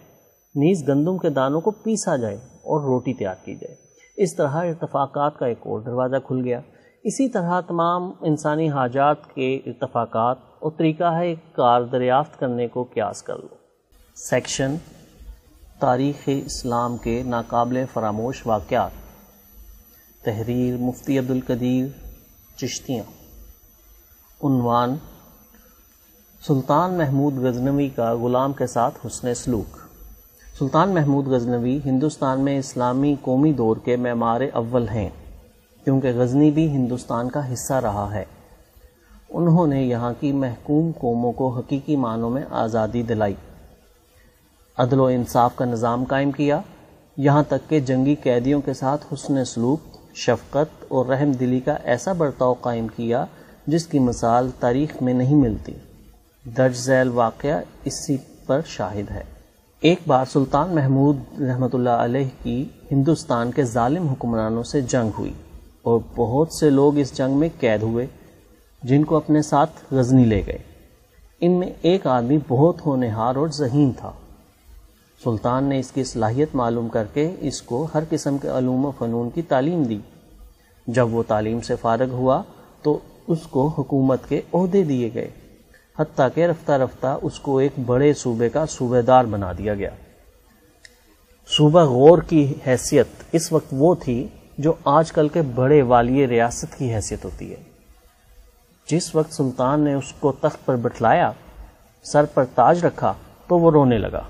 نیز گندم کے دانوں کو پیسا جائے اور روٹی تیار کی جائے۔ اس طرح ارتفاقات کا ایک اور دروازہ کھل گیا۔ اسی طرح تمام انسانی حاجات کے ارتفاقات اور طریقہ ہے کار دریافت کرنے کو قیاس کر لو۔ سیکشن تاریخ اسلام کے ناقابل فراموش واقعات۔ تحریر مفتی عبدالقدیر چشتیاں۔ عنوان سلطان محمود غزنوی کا غلام کے ساتھ حسن سلوک۔ سلطان محمود غزنوی ہندوستان میں اسلامی قومی دور کے معمار اول ہیں۔ کیونکہ غزنی بھی ہندوستان کا حصہ رہا ہے۔ انہوں نے یہاں کی محکوم قوموں کو حقیقی معنوں میں آزادی دلائی۔ عدل و انصاف کا نظام قائم کیا۔ یہاں تک کہ جنگی قیدیوں کے ساتھ حسن سلوک، شفقت اور رحم دلی کا ایسا برتاؤ قائم کیا جس کی مثال تاریخ میں نہیں ملتی۔ درج ذیل واقعہ اسی پر شاہد ہے۔ ایک بار سلطان محمود رحمۃ اللہ علیہ کی ہندوستان کے ظالم حکمرانوں سے جنگ ہوئی۔ اور بہت سے لوگ اس جنگ میں قید ہوئے، جن کو اپنے ساتھ غزنی لے گئے۔ ان میں ایک آدمی بہت ہونہار اور ذہین تھا۔ سلطان نے اس کی صلاحیت معلوم کر کے اس کو ہر قسم کے علوم و فنون کی تعلیم دی۔ جب وہ تعلیم سے فارغ ہوا تو اس کو حکومت کے عہدے دیے گئے، حتیٰ کہ رفتہ رفتہ اس کو ایک بڑے صوبے کا صوبے دار بنا دیا گیا۔ صوبہ غور کی حیثیت اس وقت وہ تھی جو آج کل کے بڑے والی ریاست کی حیثیت ہوتی ہے۔ جس وقت سلطان نے اس کو تخت پر بٹھلایا، سر پر تاج رکھا، تو وہ رونے لگا۔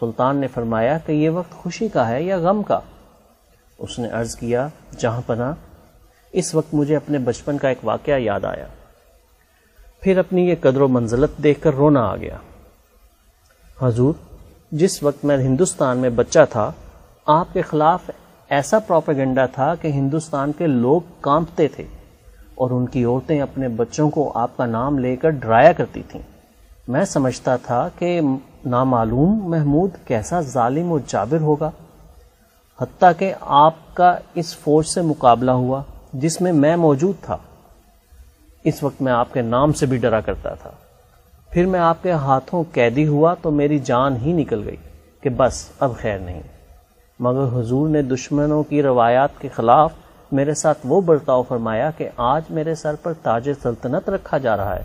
سلطان نے فرمایا کہ یہ وقت خوشی کا ہے یا غم کا؟ اس نے عرض کیا، جہاں پنا اس وقت مجھے اپنے بچپن کا ایک واقعہ یاد آیا۔ پھر اپنی یہ قدر و منزلت دیکھ کر رونا آ گیا۔ حضور، جس وقت میں ہندوستان میں بچہ تھا، آپ کے خلاف ایسا پروپیگنڈا تھا کہ ہندوستان کے لوگ کانپتے تھے اور ان کی عورتیں اپنے بچوں کو آپ کا نام لے کر ڈرایا کرتی تھیں۔ میں سمجھتا تھا کہ نامعلوم محمود کیسا ظالم و جابر ہوگا، حتیٰ کہ آپ کا اس فوج سے مقابلہ ہوا جس میں میں موجود تھا۔ اس وقت میں آپ کے نام سے بھی ڈرا کرتا تھا۔ پھر میں آپ کے ہاتھوں قیدی ہوا تو میری جان ہی نکل گئی کہ بس اب خیر نہیں۔ مگر حضور نے دشمنوں کی روایات کے خلاف میرے ساتھ وہ برتاؤ فرمایا کہ آج میرے سر پر تاج سلطنت رکھا جا رہا ہے۔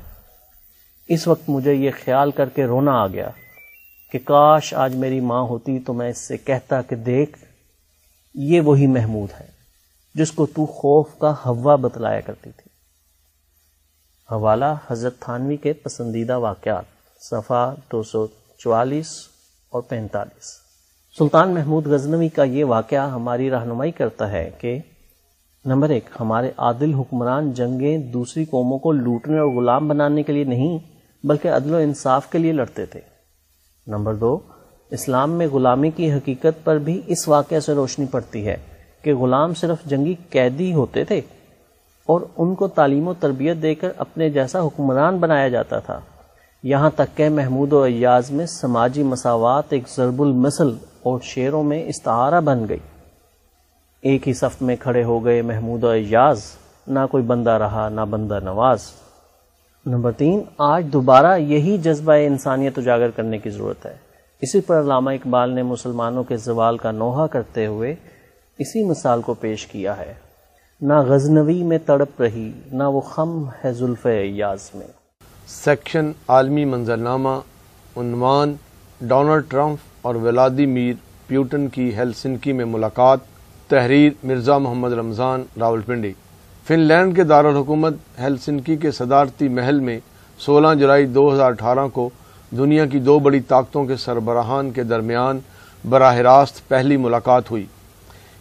اس وقت مجھے یہ خیال کر کے رونا آ گیا کہ کاش آج میری ماں ہوتی تو میں اس سے کہتا کہ دیکھ، یہ وہی محمود ہے جس کو تو خوف کا ہوا بتلایا کرتی تھی۔ حوالہ، حضرت تھانوی کے پسندیدہ واقعات، صفحہ دو سو چوالیس اور پینتالیس۔ سلطان محمود غزنوی کا یہ واقعہ ہماری رہنمائی کرتا ہے کہ نمبر ایک، ہمارے عادل حکمران جنگیں دوسری قوموں کو لوٹنے اور غلام بنانے کے لیے نہیں، بلکہ عدل و انصاف کے لیے لڑتے تھے۔ نمبر دو، اسلام میں غلامی کی حقیقت پر بھی اس واقعہ سے روشنی پڑتی ہے کہ غلام صرف جنگی قیدی ہوتے تھے اور ان کو تعلیم و تربیت دے کر اپنے جیسا حکمران بنایا جاتا تھا۔ یہاں تک کہ محمود و ایاز میں سماجی مساوات ایک ضرب المثل اور شعروں میں استعارہ بن گئی۔ ایک ہی صف میں کھڑے ہو گئے محمود و اعجاز نہ کوئی بندہ رہا، نہ بندہ نواز۔ نمبر تین، آج دوبارہ یہی جذبہ انسانیت اجاگر کرنے کی ضرورت ہے۔ اسی پر علامہ اقبال نے مسلمانوں کے زوال کا نوحہ کرتے ہوئے اسی مثال کو پیش کیا ہے۔ نہ غزنوی میں تڑپ رہی، نہ وہ خم ہے زلف ایاز میں۔ سیکشن عالمی منظرنامہ عنوان ڈونلڈ ٹرمپ اور ولادی میر پیوٹن کی ہیلسنکی میں ملاقات، تحریر Mirza Muhammad Ramzan Rawalpindi Finland کے دارالحکومت ہیلسنکی کے صدارتی محل میں سولہ جولائی دو ہزار اٹھارہ کو دنیا کی دو بڑی طاقتوں کے سربراہان کے درمیان براہ راست پہلی ملاقات ہوئی۔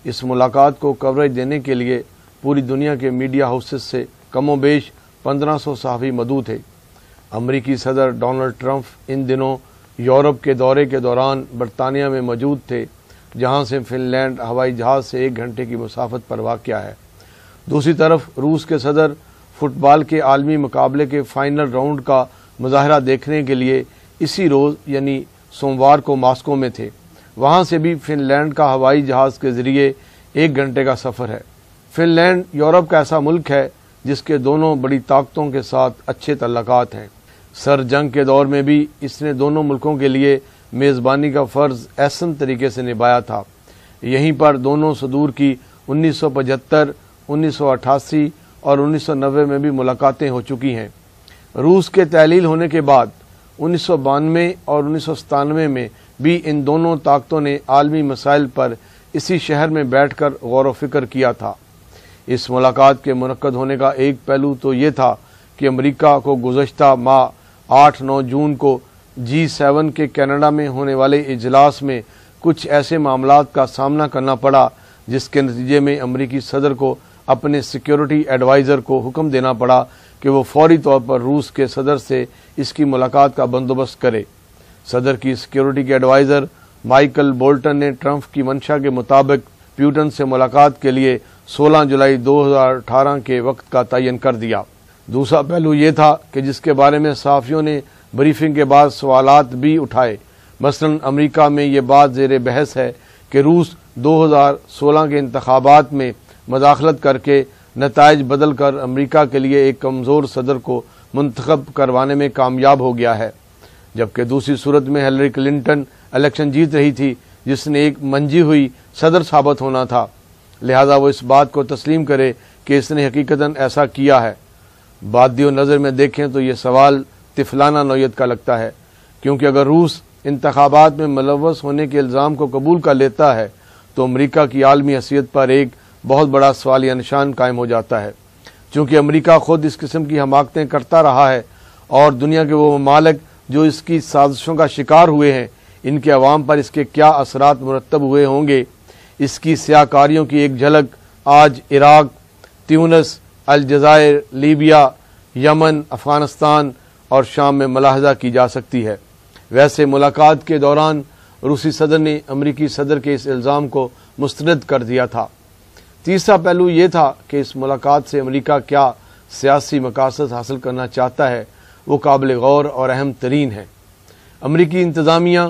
اس ملاقات کو کوریج دینے کے لیے پوری دنیا کے میڈیا ہاؤسز سے کم و بیش پندرہ سو صحافی مدعو تھے۔ امریکی صدر ڈونلڈ ٹرمپ ان دنوں یورپ کے دورے کے دوران برطانیہ میں موجود تھے، جہاں سے فن لینڈ ہوائی جہاز سے ایک گھنٹے کی مسافت پر واقع ہے۔ دوسری طرف، روس کے صدر فٹ بال کے عالمی مقابلے کے فائنل راؤنڈ کا مظاہرہ دیکھنے کے لیے اسی روز یعنی سوموار کو ماسکو میں تھے۔ وہاں سے بھی فن لینڈ کا ہوائی جہاز کے ذریعے ایک گھنٹے کا سفر ہے۔ فن لینڈ یورپ کا ایسا ملک ہے جس کے دونوں بڑی طاقتوں کے ساتھ اچھے تعلقات ہیں۔ سر جنگ کے دور میں بھی اس نے دونوں ملکوں کے لیے میزبانی کا فرض احسن طریقے سے نبھایا تھا۔ یہیں پر دونوں صدور کی انیس سو پچہتر انیس سو اٹھاسی اور انیس سو نوے میں بھی ملاقاتیں ہو چکی ہیں۔ روس کے تحلیل ہونے کے بعد انیس سو بانوے اور انیس سو ستانوے میں بھی ان دونوں طاقتوں نے عالمی مسائل پر اسی شہر میں بیٹھ کر غور و فکر کیا تھا۔ اس ملاقات کے منعقد ہونے کا ایک پہلو تو یہ تھا کہ امریکہ کو گزشتہ ماہ آٹھ نو جون کو جی سیون کے کینیڈا میں ہونے والے اجلاس میں کچھ ایسے معاملات کا سامنا کرنا پڑا، جس کے نتیجے میں امریکی صدر کو اپنے سیکیورٹی ایڈوائزر کو حکم دینا پڑا کہ وہ فوری طور پر روس کے صدر سے اس کی ملاقات کا بندوبست کرے۔ صدر کی سیکیورٹی کے ایڈوائزر مائیکل بولٹن نے ٹرمپ کی منشا کے مطابق پیوٹن سے ملاقات کے لیے سولہ جولائی دو ہزار اٹھارہ کے وقت کا تعین کر دیا۔ دوسرا پہلو یہ تھا کہ جس کے بارے میں صحافیوں نے بریفنگ کے بعد سوالات بھی اٹھائے۔ مثلا امریکہ میں یہ بات زیر بحث ہے کہ روس دو ہزار سولہ کے انتخابات میں مداخلت کر کے نتائج بدل کر امریکہ کے لیے ایک کمزور صدر کو منتخب کروانے میں کامیاب ہو گیا ہے۔ جبکہ دوسری صورت میں ہیلری کلنٹن الیکشن جیت رہی تھی، جس نے ایک منجی ہوئی صدر ثابت ہونا تھا۔ لہذا وہ اس بات کو تسلیم کرے کہ اس نے حقیقتا ایسا کیا ہے۔ بات و نظر میں دیکھیں تو یہ سوال تفلانہ نوعیت کا لگتا ہے، کیونکہ اگر روس انتخابات میں ملوث ہونے کے الزام کو قبول کر لیتا ہے، تو امریکہ کی عالمی حیثیت پر ایک بہت بڑا سوالیہ نشان قائم ہو جاتا ہے۔ چونکہ امریکہ خود اس قسم کی حماقتیں کرتا رہا ہے اور دنیا کے وہ ممالک جو اس کی سازشوں کا شکار ہوئے ہیں، ان کے عوام پر اس کے کیا اثرات مرتب ہوئے ہوں گے؟ اس کی سیاہ کاریوں کی ایک جھلک آج عراق، تیونس الجزائر، لیبیا، یمن، افغانستان اور شام میں ملاحظہ کی جا سکتی ہے۔ ویسے ملاقات کے دوران روسی صدر نے امریکی صدر کے اس الزام کو مسترد کر دیا تھا۔ تیسرا پہلو یہ تھا کہ اس ملاقات سے امریکہ کیا سیاسی مقاصد حاصل کرنا چاہتا ہے، وہ قابل غور اور اہم ترین ہے۔ امریکی انتظامیہ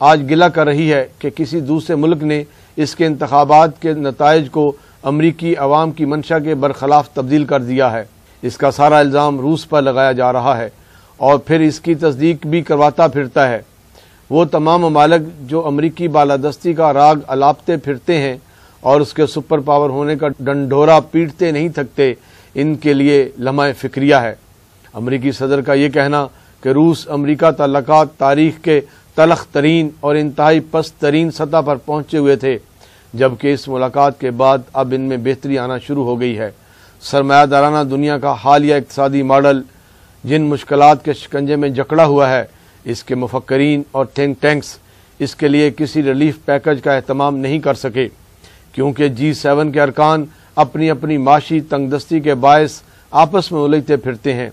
آج گلا کر رہی ہے کہ کسی دوسرے ملک نے اس کے انتخابات کے نتائج کو امریکی عوام کی منشا کے برخلاف تبدیل کر دیا ہے۔ اس کا سارا الزام روس پر لگایا جا رہا ہے اور پھر اس کی تصدیق بھی کرواتا پھرتا ہے۔ وہ تمام ممالک جو امریکی بالادستی کا راگ الاپتے پھرتے ہیں اور اس کے سپر پاور ہونے کا ڈنڈورا پیٹتے نہیں تھکتے، ان کے لیے لمحہ فکریہ ہے۔ امریکی صدر کا یہ کہنا کہ روس امریکہ تعلقات، تاریخ کے تلخ ترین اور انتہائی پست ترین سطح پر پہنچے ہوئے تھے۔ جبکہ اس ملاقات کے بعد اب ان میں بہتری آنا شروع ہو گئی ہے۔ سرمایہ دارانہ دنیا کا حالیہ اقتصادی ماڈل جن مشکلات کے شکنجے میں جکڑا ہوا ہے، اس کے مفکرین اور تھنک ٹینکس اس کے لیے کسی ریلیف پیکج کا اہتمام نہیں کر سکے۔ کیونکہ جی سیون کے ارکان اپنی اپنی معاشی تنگ دستی کے باعث آپس میں الجھتے پھرتے ہیں۔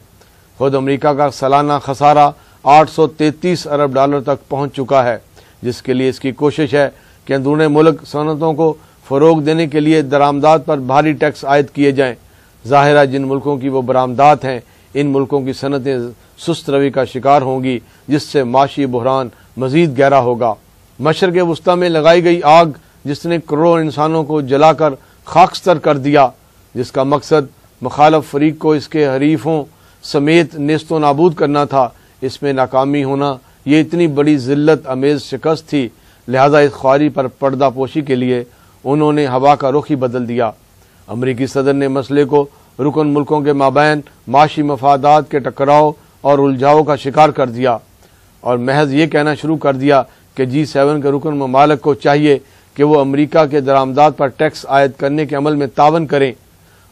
خود امریکہ کا سالانہ خسارہ آٹھ سو تینتیس ارب ڈالر تک پہنچ چکا ہے، جس کے لیے اس کی کوشش ہے کہ اندرون ملک صنعتوں کو فروغ دینے کے لیے درآمدات پر بھاری ٹیکس عائد کیے جائیں۔ ظاہرہ جن ملکوں کی وہ برآمدات ہیں، ان ملکوں کی صنعتیں سست روی کا شکار ہوں گی، جس سے معاشی بحران مزید گہرا ہوگا۔ مشرق وسطی میں لگائی گئی آگ جس نے کروڑوں انسانوں کو جلا کر خاکستر کر دیا، جس کا مقصد مخالف فریق کو اس کے حریفوں سمیت نیست و نابود کرنا تھا۔ اس میں ناکامی ہونا یہ اتنی بڑی ذلت، امیز شکست تھی۔ لہذا اس خواری پر پردہ پوشی کے لیے انہوں نے ہوا کا رخ ہی بدل دیا۔ امریکی صدر نے مسئلے کو رکن ملکوں کے مابین، معاشی مفادات کے ٹکراؤ اور الجھاؤ کا شکار کر دیا اور محض یہ کہنا شروع کر دیا کہ جی سیون کے رکن ممالک کو چاہیے کہ وہ امریکہ کے درآمدات پر ٹیکس عائد کرنے کے عمل میں تعاون کریں۔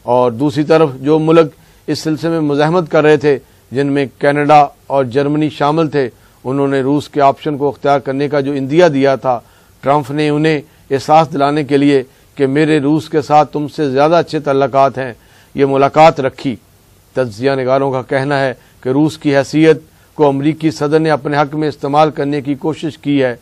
اور دوسری طرف جو ملک اس سلسلے میں مزاحمت کر رہے تھے، جن میں کینیڈا اور جرمنی شامل تھے انہوں نے روس کے آپشن کو اختیار کرنے کا جو اندیا دیا تھا، ٹرمپ نے انہیں احساس دلانے کے لیے کہ میرے روس کے ساتھ تم سے زیادہ اچھے تعلقات ہیں، یہ ملاقات رکھی۔ تجزیہ نگاروں کا کہنا ہے کہ روس کی حیثیت کو امریکی صدر نے اپنے حق میں استعمال کرنے کی کوشش کی ہے۔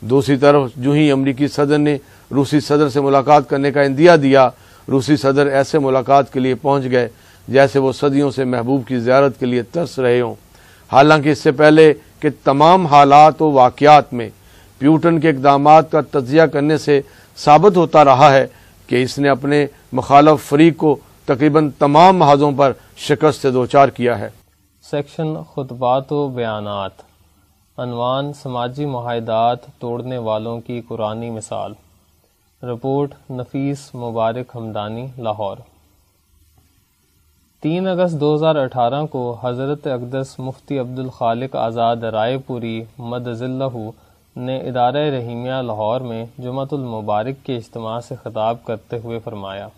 دوسری طرف جو ہی امریکی صدر نے روسی صدر سے ملاقات کرنے کا اندیا دیا، روسی صدر ایسے ملاقات کے لیے پہنچ گئے جیسے وہ صدیوں سے محبوب کی زیارت کے لیے ترس رہے ہوں۔ حالانکہ اس سے پہلے کہ تمام حالات و واقعات میں پیوٹن کے اقدامات کا تجزیہ کرنے سے ثابت ہوتا رہا ہے کہ اس نے اپنے مخالف فریق کو تقریباً تمام محاذوں پر شکست سے دوچار کیا ہے۔ سیکشن خطبات و بیانات۔ عنوان سماجی معاہدات توڑنے والوں کی قرآنی مثال۔ رپورٹ نفیس مبارک ہمدانی، لاہور۔ تین اگست دو ہزار اٹھارہ کو حضرت اقدس مفتی عبد الخالق آزاد رائے پوری مد ذلہ نے ادارہ رحیمیہ لاہور میں جمعۃ المبارک کے اجتماع سے خطاب کرتے ہوئے فرمایا۔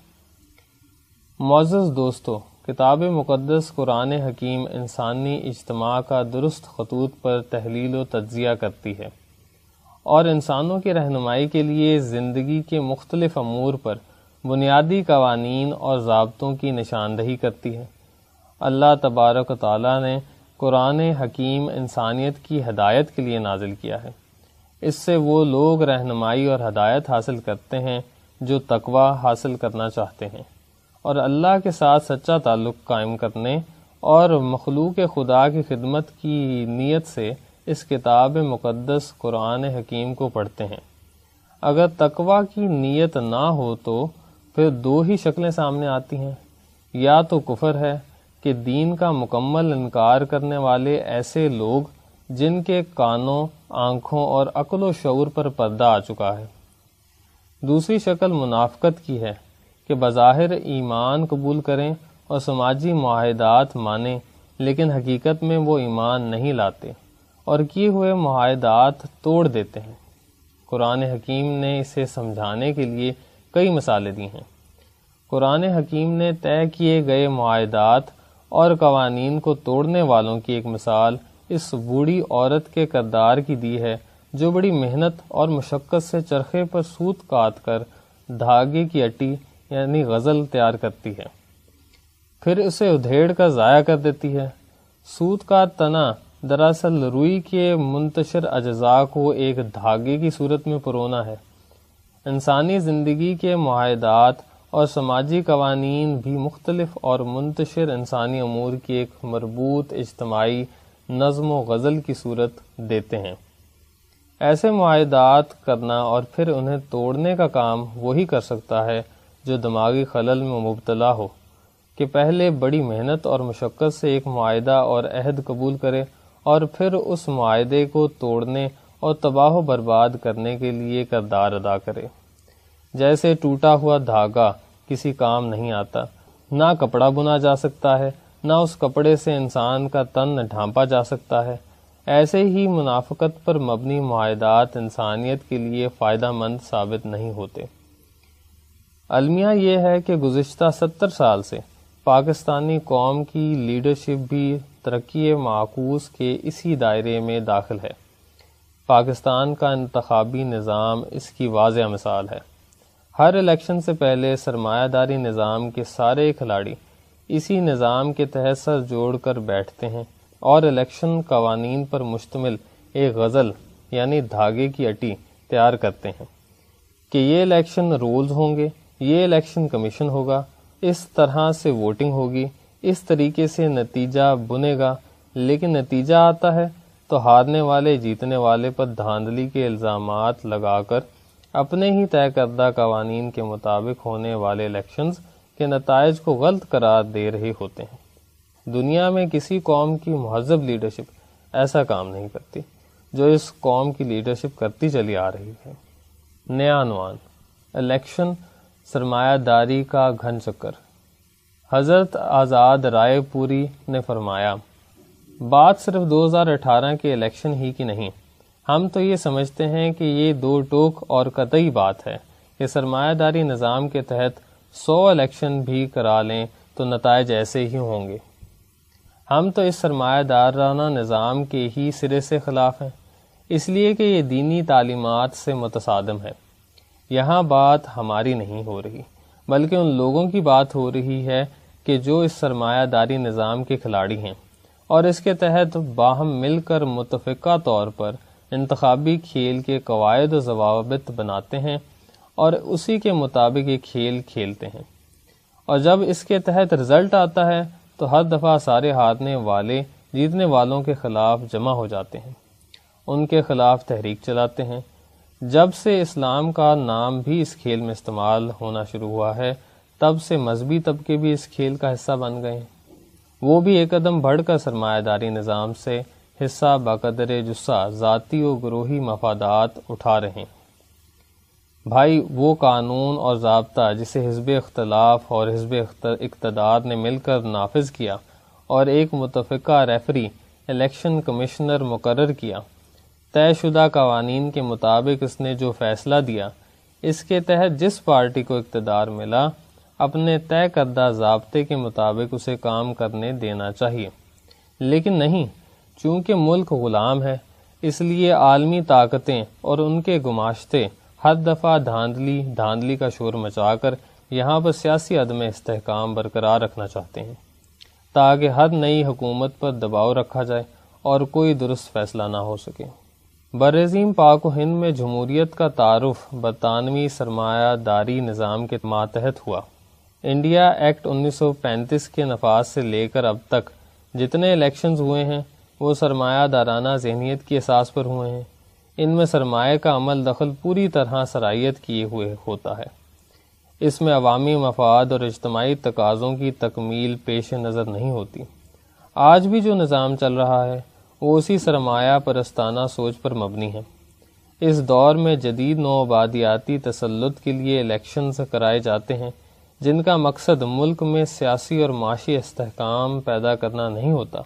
معزز دوستو، کتاب مقدس قرآن حکیم انسانی اجتماع کا درست خطوط پر تحلیل و تجزیہ کرتی ہے اور انسانوں کی رہنمائی کے لیے زندگی کے مختلف امور پر بنیادی قوانین اور ضابطوں کی نشاندہی کرتی ہے۔ اللہ تبارک و تعالیٰ نے قرآن حکیم انسانیت کی ہدایت کے لیے نازل کیا ہے۔ اس سے وہ لوگ رہنمائی اور ہدایت حاصل کرتے ہیں جو تقوا حاصل کرنا چاہتے ہیں۔ اور اللہ کے ساتھ سچا تعلق قائم کرنے اور مخلوق خدا کی خدمت کی نیت سے اس کتاب مقدس قرآن حکیم کو پڑھتے ہیں۔ اگر تقوا کی نیت نہ ہو تو پھر دو ہی شکلیں سامنے آتی ہیں۔ یا تو کفر ہے کہ دین کا مکمل انکار کرنے والے ایسے لوگ جن کے کانوں، آنکھوں اور عقل و شعور پر پردہ آ چکا ہے۔ دوسری شکل منافقت کی ہے کہ بظاہر ایمان قبول کریں اور سماجی معاہدات مانیں، لیکن حقیقت میں وہ ایمان نہیں لاتے اور کیے ہوئے معاہدات توڑ دیتے ہیں۔ قرآن حکیم نے اسے سمجھانے کے لیے کئی مثالیں دی ہیں۔ قرآن حکیم نے طے کیے گئے معاہدات اور قوانین کو توڑنے والوں کی ایک مثال اس بوڑھی عورت کے کردار کی دی ہے، جو بڑی محنت اور مشقت سے چرخے پر سوت کاٹ کر دھاگے کی اٹی یعنی غزل تیار کرتی ہے۔ پھر اسے ادھیڑ کر ضائع کر دیتی ہے۔ سوت کا تنا دراصل روئی کے منتشر اجزاء کو ایک دھاگے کی صورت میں پرونا ہے۔ انسانی زندگی کے معاہدات اور سماجی قوانین بھی مختلف اور منتشر انسانی امور کی ایک مربوط اجتماعی نظم و غزل کی صورت دیتے ہیں۔ ایسے معاہدات کرنا اور پھر انہیں توڑنے کا کام وہی کر سکتا ہے جو دماغی خلل میں مبتلا ہو، کہ پہلے بڑی محنت اور مشقت سے ایک معاہدہ اور عہد قبول کرے اور پھر اس معاہدے کو توڑنے اور تباہ و برباد کرنے کے لیے کردار ادا کرے۔ جیسے ٹوٹا ہوا دھاگا کسی کام نہیں آتا، نہ کپڑا بنا جا سکتا ہے، نہ اس کپڑے سے انسان کا تن ڈھانپا جا سکتا ہے۔ ایسے ہی منافقت پر مبنی معاہدات انسانیت کے لیے فائدہ مند ثابت نہیں ہوتے۔ المیہ یہ ہے کہ گزشتہ ستر سال سے پاکستانی قوم کی لیڈرشپ بھی ترقی معکوس کے اسی دائرے میں داخل ہے۔ پاکستان کا انتخابی نظام اس کی واضح مثال ہے۔ ہر الیکشن سے پہلے سرمایہ داری نظام کے سارے کھلاڑی اسی نظام کے تحت سر جوڑ کر بیٹھتے ہیں اور الیکشن قوانین پر مشتمل ایک غزل یعنی دھاگے کی اٹی تیار کرتے ہیں کہ یہ الیکشن رولز ہوں گے، یہ الیکشن کمیشن ہوگا، اس طرح سے ووٹنگ ہوگی، اس طریقے سے نتیجہ بنے گا، لیکن نتیجہ آتا ہے تو ہارنے والے، جیتنے والے پر دھاندلی کے الزامات لگا کر اپنے ہی طے کردہ قوانین کے مطابق ہونے والے الیکشنز کے نتائج کو غلط قرار دے رہے ہوتے ہیں۔ دنیا میں کسی قوم کی مہذب لیڈرشپ ایسا کام نہیں کرتی جو اس قوم کی لیڈرشپ کرتی چلی آ رہی ہے۔ نیا عنوان الیکشن سرمایہ داری کا گھن چکر۔ حضرت آزاد رائے پوری نے فرمایا بات صرف دو ہزار اٹھارہ کے الیکشن ہی کی نہیں۔ ہم تو یہ سمجھتے ہیں کہ یہ دو ٹوک اور قطعی بات ہے کہ سرمایہ داری نظام کے تحت سو الیکشن بھی کرا لیں تو نتائج ایسے ہی ہوں گے۔ ہم تو اس سرمایہ دارانہ نظام کے ہی سرے سے خلاف ہیں۔ اس لیے کہ یہ دینی تعلیمات سے متصادم ہے یہاں بات ہماری نہیں ہو رہی، بلکہ ان لوگوں کی بات ہو رہی ہے کہ جو اس سرمایہ داری نظام کے کھلاڑی ہیں۔ اور اس کے تحت باہم مل کر متفقہ طور پر انتخابی کھیل کے قواعد و ضوابط بناتے ہیں اور اسی کے مطابق یہ کھیل کھیلتے ہیں۔ اور جب اس کے تحت رزلٹ آتا ہے، تو ہر دفعہ سارے ہارنے والے، جیتنے والوں کے خلاف جمع ہو جاتے ہیں۔ ان کے خلاف تحریک چلاتے ہیں۔ جب سے اسلام کا نام بھی اس کھیل میں استعمال ہونا شروع ہوا ہے، تب سے مذہبی طبقے بھی اس کھیل کا حصہ بن گئے ہیں۔ وہ بھی ایک قدم بڑھ کر سرمایہ داری نظام سے حصہ بقدر جسہ ذاتی و گروہی مفادات اٹھا رہے ہیں۔ بھائی، وہ قانون اور ضابطہ جسے حزب اختلاف اور حزب اقتدار نے مل کر نافذ کیا اور ایک متفقہ ریفری، الیکشن کمشنر مقرر کیا۔ طے شدہ قوانین کے مطابق اس نے جو فیصلہ دیا، اس کے تحت جس پارٹی کو اقتدار ملا اپنے طے کردہ ضابطے کے مطابق اسے کام کرنے دینا چاہیے۔ لیکن نہیں، چونکہ ملک غلام ہے، اس لیے عالمی طاقتیں اور ان کے گماشتے ہر دفعہ دھاندلی دھاندلی کا شور مچا کر یہاں پر سیاسی عدم استحکام برقرار رکھنا چاہتے ہیں، تاکہ ہر نئی حکومت پر دباؤ رکھا جائے اور کوئی درست فیصلہ نہ ہو سکے۔ برعظیم پاک و ہند میں جمہوریت کا تعارف برطانوی سرمایہ داری نظام کے ماتحت ہوا۔ انڈیا ایکٹ انیس سو پینتیس کے نفاذ سے لے کر اب تک جتنے الیکشنز ہوئے ہیں، وہ سرمایہ دارانہ ذہنیت کی احساس پر ہوئے ہیں۔ ان میں سرمایہ کا عمل دخل پوری طرح سرائیت کیے ہوئے ہوتا ہے۔ اس میں عوامی مفاد اور اجتماعی تقاضوں کی تکمیل پیش نظر نہیں ہوتی۔ آج بھی جو نظام چل رہا ہے، وہ اسی سرمایہ پرستانہ سوچ پر مبنی ہے۔ اس دور میں جدید نو آبادیاتی تسلط کے لیے الیکشنز کرائے جاتے ہیں۔ جن کا مقصد ملک میں سیاسی اور معاشی استحکام پیدا کرنا نہیں ہوتا،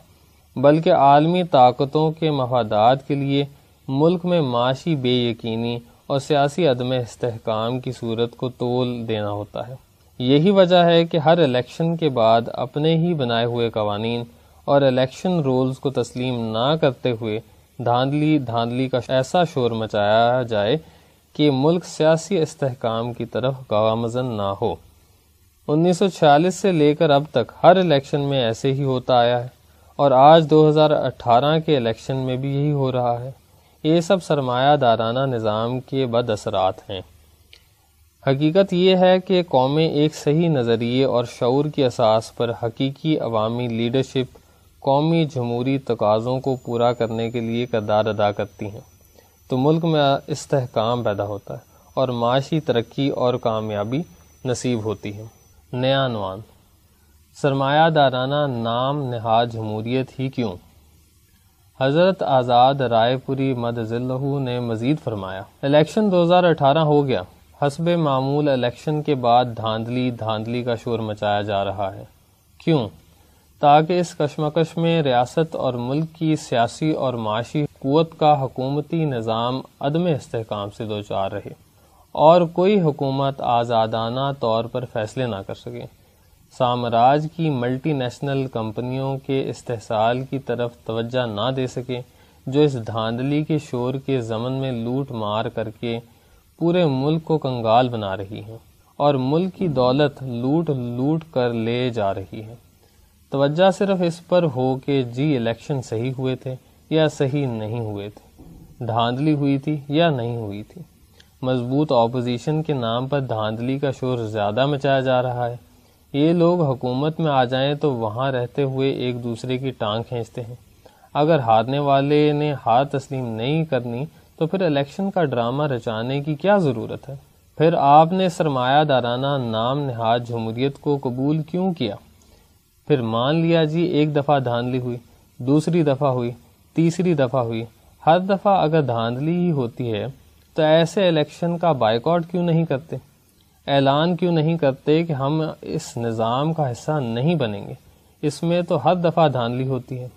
بلکہ عالمی طاقتوں کے مفادات کے لیے ملک میں معاشی بے یقینی اور سیاسی عدم استحکام کی صورت کو تول دینا ہوتا ہے۔ یہی وجہ ہے کہ ہر الیکشن کے بعد اپنے ہی بنائے ہوئے قوانین اور الیکشن رولز کو تسلیم نہ کرتے ہوئے دھاندلی دھاندلی کا ایسا شور مچایا جائے کہ ملک سیاسی استحکام کی طرف گوامزن نہ ہو۔ انیس سو چھیالیس سے لے کر اب تک ہر الیکشن میں ایسے ہی ہوتا آیا ہے اور آج دو ہزار اٹھارہ کے الیکشن میں بھی یہی ہو رہا ہے۔ یہ سب سرمایہ دارانہ نظام کے بد اثرات ہیں۔ حقیقت یہ ہے کہ قومیں ایک صحیح نظریے اور شعور کی اساس پر حقیقی عوامی لیڈرشپ، قومی جمہوری تقاضوں کو پورا کرنے کے لیے کردار ادا کرتی ہیں۔ تو ملک میں استحکام پیدا ہوتا ہے اور معاشی ترقی اور کامیابی نصیب ہوتی ہے نیا عنوان۔ سرمایہ دارانہ نام نہاد جمہوریت ہی کیوں؟ حضرت آزاد رائے پوری مد ذلہ نے مزید فرمایا۔ الیکشن دو ہزار اٹھارہ ہو گیا۔ حسب معمول الیکشن کے بعد دھاندلی دھاندلی کا شور مچایا جا رہا ہے۔ کیوں؟ تاکہ اس کشمکش میں ریاست اور ملک کی سیاسی اور معاشی قوت کا حکومتی نظام عدم استحکام سے دو چار رہے۔ اور کوئی حکومت آزادانہ طور پر فیصلے نہ کر سکے۔ سامراج کی ملٹی نیشنل کمپنیوں کے استحصال کی طرف توجہ نہ دے سکے، جو اس دھاندلی کے شور کے ضمن میں لوٹ مار کر کے پورے ملک کو کنگال بنا رہی ہیں اور ملک کی دولت لوٹ لوٹ کر لے جا رہی ہے توجہ صرف اس پر ہو کہ جی الیکشن صحیح ہوئے تھے یا صحیح نہیں ہوئے تھے۔ دھاندلی ہوئی تھی یا نہیں ہوئی تھی۔ مضبوط اپوزیشن کے نام پر دھاندلی کا شور زیادہ مچایا جا رہا ہے۔ یہ لوگ حکومت میں آ جائیں تو وہاں رہتے ہوئے ایک دوسرے کی ٹانگ کھینچتے ہیں۔ اگر ہارنے والے نے ہار تسلیم نہیں کرنی تو پھر الیکشن کا ڈرامہ رچانے کی کیا ضرورت ہے؟ پھر آپ نے سرمایہ دارانہ نام نہاد جمہوریت کو قبول کیوں کیا؟ پھر مان لیا جی ایک دفعہ دھاندلی ہوئی، دوسری دفعہ ہوئی، تیسری دفعہ ہوئی۔ ہر دفعہ اگر دھاندلی ہی ہوتی ہے تو ایسے الیکشن کا بائیکاٹ کیوں نہیں کرتے؟ اعلان کیوں نہیں کرتے کہ ہم اس نظام کا حصہ نہیں بنیں گے؟ اس میں تو ہر دفعہ دھاندلی ہوتی ہے۔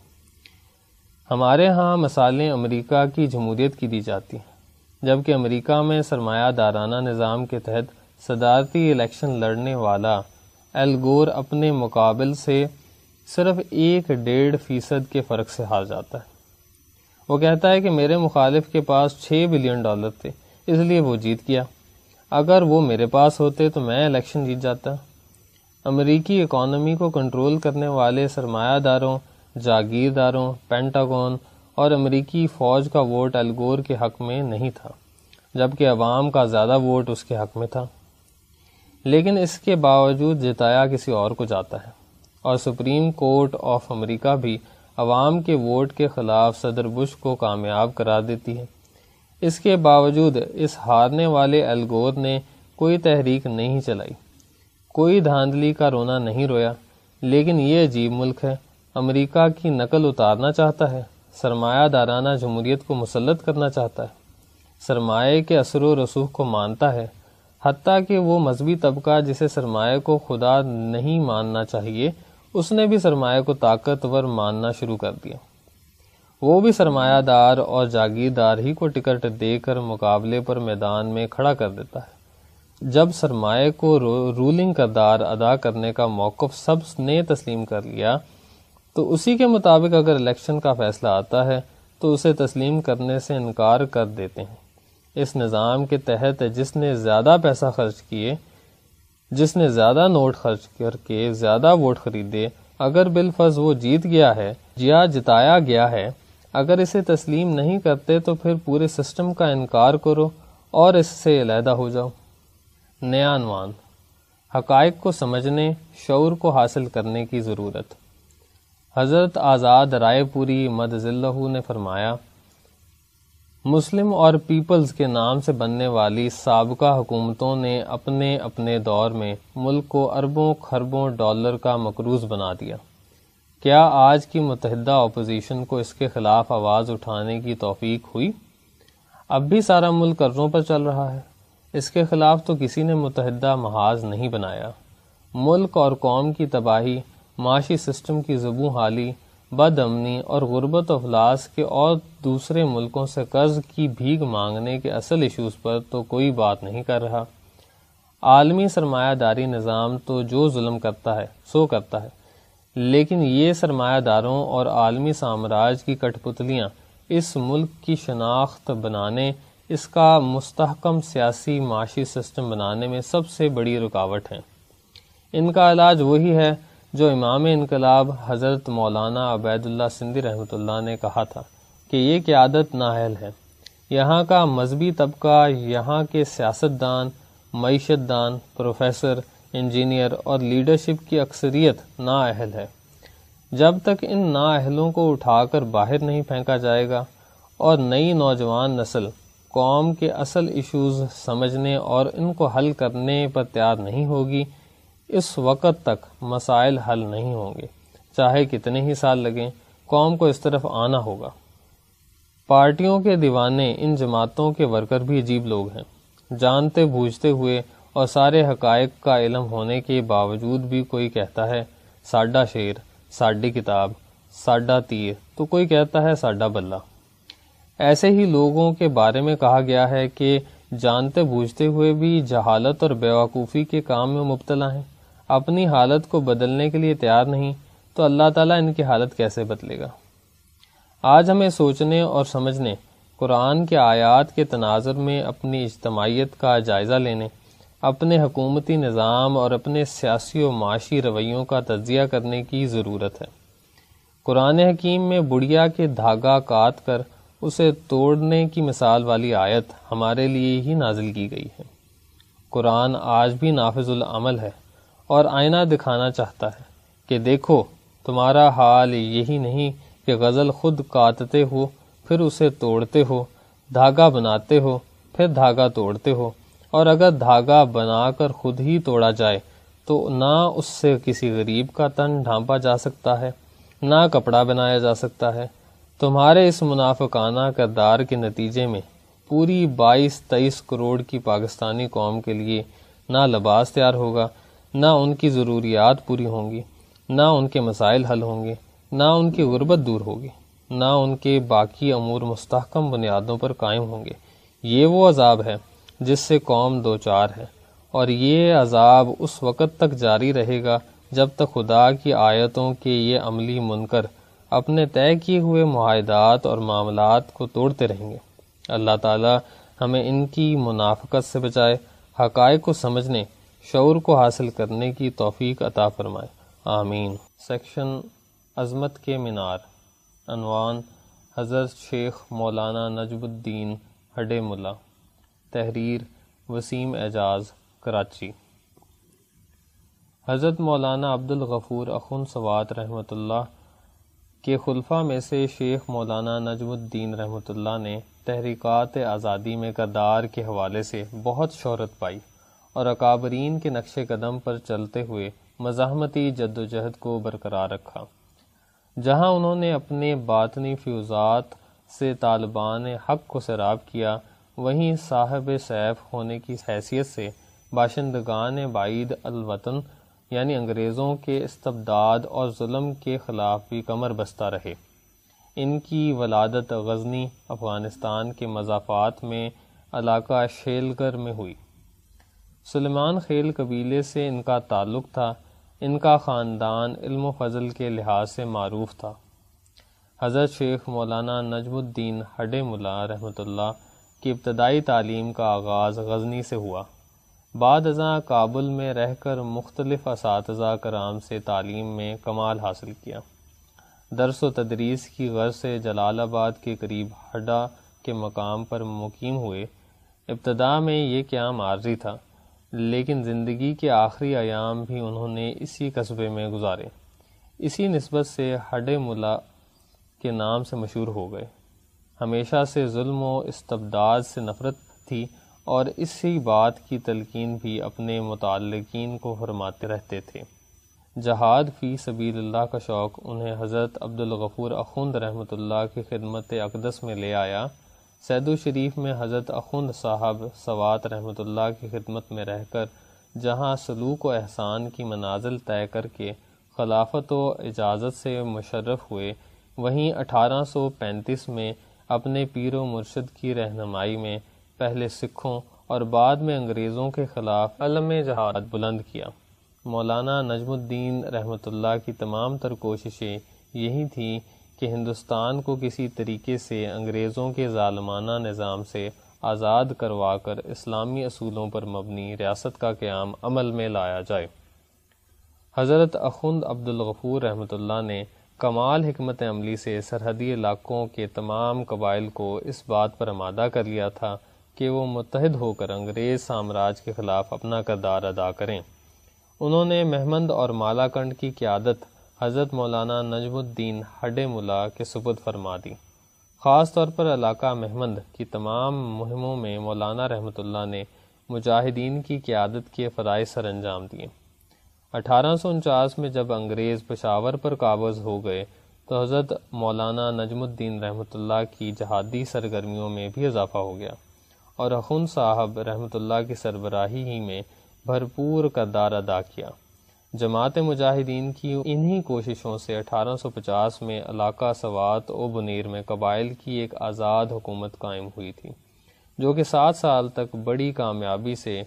ہمارے ہاں مثالیں امریکہ کی جمہوریت کی دی جاتی ہیں، جبکہ امریکہ میں سرمایہ دارانہ نظام کے تحت صدارتی الیکشن لڑنے والا ایلگور اپنے مقابل سے صرف ایک ڈیڑھ فیصد کے فرق سے ہار جاتا ہے۔ وہ کہتا ہے کہ میرے مخالف کے پاس چھ بلین ڈالر تھے، اس لیے وہ جیت گیا۔ اگر وہ میرے پاس ہوتے تو میں الیکشن جیت جاتا۔ امریکی اکانومی کو کنٹرول کرنے والے سرمایہ داروں، جاگیرداروں، پینٹاگون اور امریکی فوج کا ووٹ الگور کے حق میں نہیں تھا، جبکہ عوام کا زیادہ ووٹ اس کے حق میں تھا۔ لیکن اس کے باوجود جتایا کسی اور کو جاتا ہے۔ اور سپریم کورٹ آف امریکہ بھی عوام کے ووٹ کے خلاف صدر بش کو کامیاب کرا دیتی ہے۔ اس کے باوجود اس ہارنے والے الگور نے کوئی تحریک نہیں چلائی۔ کوئی دھاندلی کا رونا نہیں رویا۔ لیکن یہ عجیب ملک ہے۔ امریکہ کی نقل اتارنا چاہتا ہے۔ سرمایہ دارانہ جمہوریت کو مسلط کرنا چاہتا ہے۔ سرمایہ کے اثر و رسوخ کو مانتا ہے۔ حتیٰ کہ وہ مذہبی طبقہ جسے سرمایہ کو خدا نہیں ماننا چاہیے اس نے بھی سرمایہ کو طاقتور ماننا شروع کر دیا۔ وہ بھی سرمایہ دار اور جاگیردار ہی کو ٹکٹ دے کر مقابلے پر میدان میں کھڑا کر دیتا ہے۔ جب سرمایہ کو رولنگ کردار ادا کرنے کا موقف سب نے تسلیم کر لیا، تو اسی کے مطابق اگر الیکشن کا فیصلہ آتا ہے، تو اسے تسلیم کرنے سے انکار کر دیتے ہیں۔ اس نظام کے تحت جس نے زیادہ پیسہ خرچ کیے جس نے زیادہ نوٹ خرچ کر کے زیادہ ووٹ خریدے، اگر بالفظ وہ جیت گیا ہے، یا جتایا گیا ہے، اگر اسے تسلیم نہیں کرتے تو پھر پورے سسٹم کا انکار کرو اور اس سے علیحدہ ہو جاؤ۔ نیا عنوان حقائق کو سمجھنے، شعور کو حاصل کرنے کی ضرورت۔ حضرت آزاد رائے پوری مد ذلہ نے فرمایا مسلم اور پیپلز کے نام سے بننے والی سابقہ حکومتوں نے اپنے اپنے دور میں ملک کو اربوں خربوں ڈالر کا مقروض بنا دیا۔ کیا آج کی متحدہ اپوزیشن کو اس کے خلاف آواز اٹھانے کی توفیق ہوئی؟ اب بھی سارا ملک قرضوں پر چل رہا ہے۔ اس کے خلاف تو کسی نے متحدہ محاذ نہیں بنایا۔ ملک اور قوم کی تباہی، معاشی سسٹم کی زبوں حالی بد امنی اور غربت افلاس کے اور دوسرے ملکوں سے قرض کی بھیگ مانگنے کے اصل ایشوز پر تو کوئی بات نہیں کر رہا۔ عالمی سرمایہ داری نظام تو جو ظلم کرتا ہے، سو کرتا ہے۔ لیکن یہ سرمایہ داروں اور عالمی سامراج کی کٹ پتلیاں اس ملک کی شناخت بنانے، اس کا مستحکم سیاسی معاشی سسٹم بنانے میں سب سے بڑی رکاوٹ ہیں۔ ان کا علاج وہی ہے جو امام انقلاب حضرت مولانا عبید اللہ سندھی رحمۃ اللہ نے کہا تھا کہ یہ قیادت نااہل ہے۔ یہاں کا مذہبی طبقہ، یہاں کے سیاستدان معیشت دان پروفیسر، انجینئر اور لیڈرشپ کی اکثریت نااہل ہے۔ جب تک ان نااہلوں کو اٹھا کر باہر نہیں پھینکا جائے گا اور نئی نوجوان نسل قوم کے اصل ایشوز سمجھنے اور ان کو حل کرنے پر تیار نہیں ہوگی اس وقت تک مسائل حل نہیں ہوں گے۔ چاہے کتنے ہی سال لگیں، قوم کو اس طرف آنا ہوگا۔ پارٹیوں کے دیوانے ان جماعتوں کے ورکر بھی عجیب لوگ ہیں۔ جانتے بوجھتے ہوئے اور سارے حقائق کا علم ہونے کے باوجود بھی کوئی کہتا ہے، ساڈا شیر ساڈی کتاب، ساڈا تیر۔ تو کوئی کہتا ہے، ساڈا بلہ۔ ایسے ہی لوگوں کے بارے میں کہا گیا ہے کہ جانتے بوجھتے ہوئے بھی جہالت اور بیوقوفی کے کام میں مبتلا ہیں۔ اپنی حالت کو بدلنے کے لیے تیار نہیں، تو اللہ تعالیٰ ان کی حالت کیسے بدلے گا؟ آج ہمیں سوچنے اور سمجھنے، قرآن کے آیات کے تناظر میں اپنی اجتماعیت کا جائزہ لینے، اپنے حکومتی نظام اور اپنے سیاسی و معاشی رویوں کا تجزیہ کرنے کی ضرورت ہے۔ قرآن حکیم میں بڑھیا کے دھاگا کاٹ کر اسے توڑنے کی مثال والی آیت ہمارے لیے ہی نازل کی گئی ہے۔ قرآن آج بھی نافذ العمل ہے۔ اور آئینہ دکھانا چاہتا ہے کہ دیکھو، تمہارا حال یہی نہیں کہ غزل خود کاٹتے ہو، پھر اسے توڑتے ہو، دھاگا بناتے ہو، پھر دھاگا توڑتے ہو۔ اور اگر دھاگا بنا کر خود ہی توڑا جائے، تو نہ اس سے کسی غریب کا تن ڈھانپا جا سکتا ہے، نہ کپڑا بنایا جا سکتا ہے۔ تمہارے اس منافقانہ کردار کے نتیجے میں پوری بائیس تیئیس کروڑ کی پاکستانی قوم کے لیے نہ لباس تیار ہوگا نہ ان کی ضروریات پوری ہوں گی، نہ ان کے مسائل حل ہوں گے، نہ ان کی غربت دور ہوگی، نہ ان کے باقی امور مستحکم بنیادوں پر قائم ہوں گے۔ یہ وہ عذاب ہے جس سے قوم دو چار ہے اور یہ عذاب اس وقت تک جاری رہے گا جب تک خدا کی آیتوں کے یہ عملی منکر اپنے طے کیے ہوئے معاہدات اور معاملات کو توڑتے رہیں گے۔ اللہ تعالی ہمیں ان کی منافقت سے بچائے، حقائق کو سمجھنے شعور کو حاصل کرنے کی توفیق عطا فرمائے۔ آمین۔ سیکشن عظمت کے مینار۔ عنوان حضرت شیخ مولانا نجب الدین ہڈے ملا۔ تحریر وسیم اعجاز، کراچی۔ حضرت مولانا عبد الغفور اخن سوات رحمۃ اللہ کے خلفہ میں سے شیخ مولانا نجم الدین رحمۃ اللہ نے تحریکات آزادی میں کردار کے حوالے سے بہت شہرت پائی۔ اور اکابرین کے نقش قدم پر چلتے ہوئے مزاحمتی جد و جہد کو برقرار رکھا، جہاں انہوں نے اپنے باطنی فیوزات سے طالبان حق کو سیراب کیا، وہیں صاحب سیف ہونے کی حیثیت سے باشندگان بعید الوطن یعنی انگریزوں کے استبداد اور ظلم کے خلاف بھی کمر بستہ رہے۔ ان کی ولادت غزنی، افغانستان کے مضافات میں علاقہ شیلگر میں ہوئی۔ سلمان خیل قبیلے سے ان کا تعلق تھا، ان کا خاندان علم و فضل کے لحاظ سے معروف تھا۔ حضرت شیخ مولانا نجم الدین ہڈے ملا رحمۃ اللہ کی ابتدائی تعلیم کا آغاز غزنی سے ہوا۔ بعد ازاں کابل میں رہ کر مختلف اساتذہ کرام سے تعلیم میں کمال حاصل کیا۔ درس و تدریس کی غرض سے جلال آباد کے قریب ہڈا کے مقام پر مقیم ہوئے۔ ابتدا میں یہ قیام عارضی تھا۔ لیکن زندگی کے آخری ایام بھی انہوں نے اسی قصبے میں گزارے۔ اسی نسبت سے ہڈے ملا کے نام سے مشہور ہو گئے۔ ہمیشہ سے ظلم و استبداد سے نفرت تھی اور اسی بات کی تلقین بھی اپنے متعلقین کو فرماتے رہتے تھے۔ جہاد فی سبیل اللہ کا شوق انہیں حضرت عبد الغفور اخند رحمۃ اللہ کی خدمت اقدس میں لے آیا۔ سید الشریف میں حضرت اخند صاحب سوات رحمۃ اللہ کی خدمت میں رہ کر، جہاں سلوک و احسان کی منازل طے کر کے خلافت و اجازت سے مشرف ہوئے، وہیں اٹھارہ سو پینتیس میں اپنے پیر و مرشد کی رہنمائی میں پہلے سکھوں اور بعد میں انگریزوں کے خلاف علم جہاد بلند کیا۔ مولانا نجم الدین رحمۃ اللہ کی تمام تر کوششیں یہی تھیں کہ ہندوستان کو کسی طریقے سے انگریزوں کے ظالمانہ نظام سے آزاد کروا کر اسلامی اصولوں پر مبنی ریاست کا قیام عمل میں لایا جائے۔ حضرت اخند عبد الغفور رحمۃ اللہ نے کمال حکمت عملی سے سرحدی علاقوں کے تمام قبائل کو اس بات پر آمادہ کر لیا تھا کہ وہ متحد ہو کر انگریز سامراج کے خلاف اپنا کردار ادا کریں۔ انہوں نے محمد اور مالا کنڈ کی قیادت حضرت مولانا نجم الدین ہڈے ملا کے سپد فرما دی۔ خاص طور پر علاقہ محمد کی تمام مہموں میں مولانا رحمۃ اللہ نے مجاہدین کی قیادت کے فرائض سر انجام دیے۔ اٹھارہ سو انچاس میں جب انگریز پشاور پر قابض ہو گئے، تو حضرت مولانا نجم الدین رحمۃ اللہ کی جہادی سرگرمیوں میں بھی اضافہ ہو گیا۔ اور اخن صاحب رحمۃ اللہ کی سربراہی ہی میں بھرپور کردار ادا کیا۔ جماعت مجاہدین کی انہی کوششوں سے اٹھارہ سو پچاس میں علاقہ سوات و بنیر میں قبائل کی ایک آزاد حکومت قائم ہوئی تھی، جو کہ سات سال تک بڑی کامیابی سے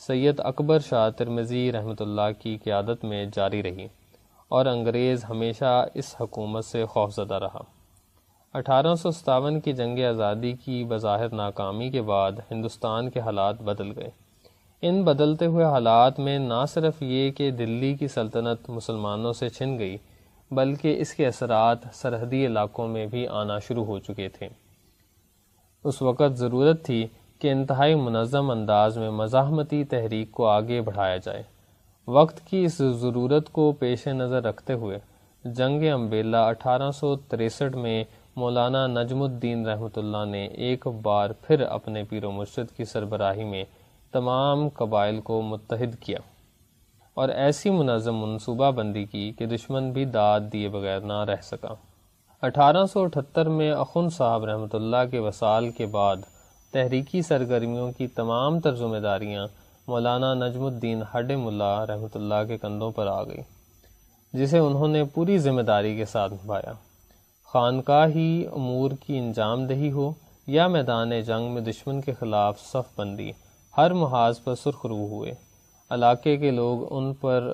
سید اکبر شاہ ترمزی رحمۃ اللہ کی قیادت میں جاری رہی اور انگریز ہمیشہ اس حکومت سے خوفزدہ رہا۔ اٹھارہ سو ستاون کی جنگ آزادی کی بظاہر ناکامی کے بعد ہندوستان کے حالات بدل گئے۔ ان بدلتے ہوئے حالات میں نہ صرف یہ کہ دلی کی سلطنت مسلمانوں سے چھن گئی، بلکہ اس کے اثرات سرحدی علاقوں میں بھی آنا شروع ہو چکے تھے۔ اس وقت ضرورت تھی کہ انتہائی منظم انداز میں مزاحمتی تحریک کو آگے بڑھایا جائے۔ وقت کی اس ضرورت کو پیش نظر رکھتے ہوئے جنگ امبیلا اٹھارہ سو تریسٹھ میں مولانا نجم الدین رحمۃ اللہ نے ایک بار پھر اپنے پیر و مرشد کی سربراہی میں تمام قبائل کو متحد کیا اور ایسی منظم منصوبہ بندی کی کہ دشمن بھی داد دیے بغیر نہ رہ سکا۔ اٹھارہ سو اٹھتر میں اخن صاحب رحمۃ اللہ کے وصال کے بعد تحریکی سرگرمیوں کی تمام تر ذمہ داریاں مولانا نجم الدین ہڈ ملا رحمۃ اللہ کے کندھوں پر آ گئی جسے انہوں نے پوری ذمہ داری کے ساتھ نبھایا۔ خانقاہ ہی امور کی انجام دہی ہو یا میدان جنگ میں دشمن کے خلاف صف بندی۔ ہر محاذ پر سرخ روح ہوئے۔ علاقے کے لوگ ان پر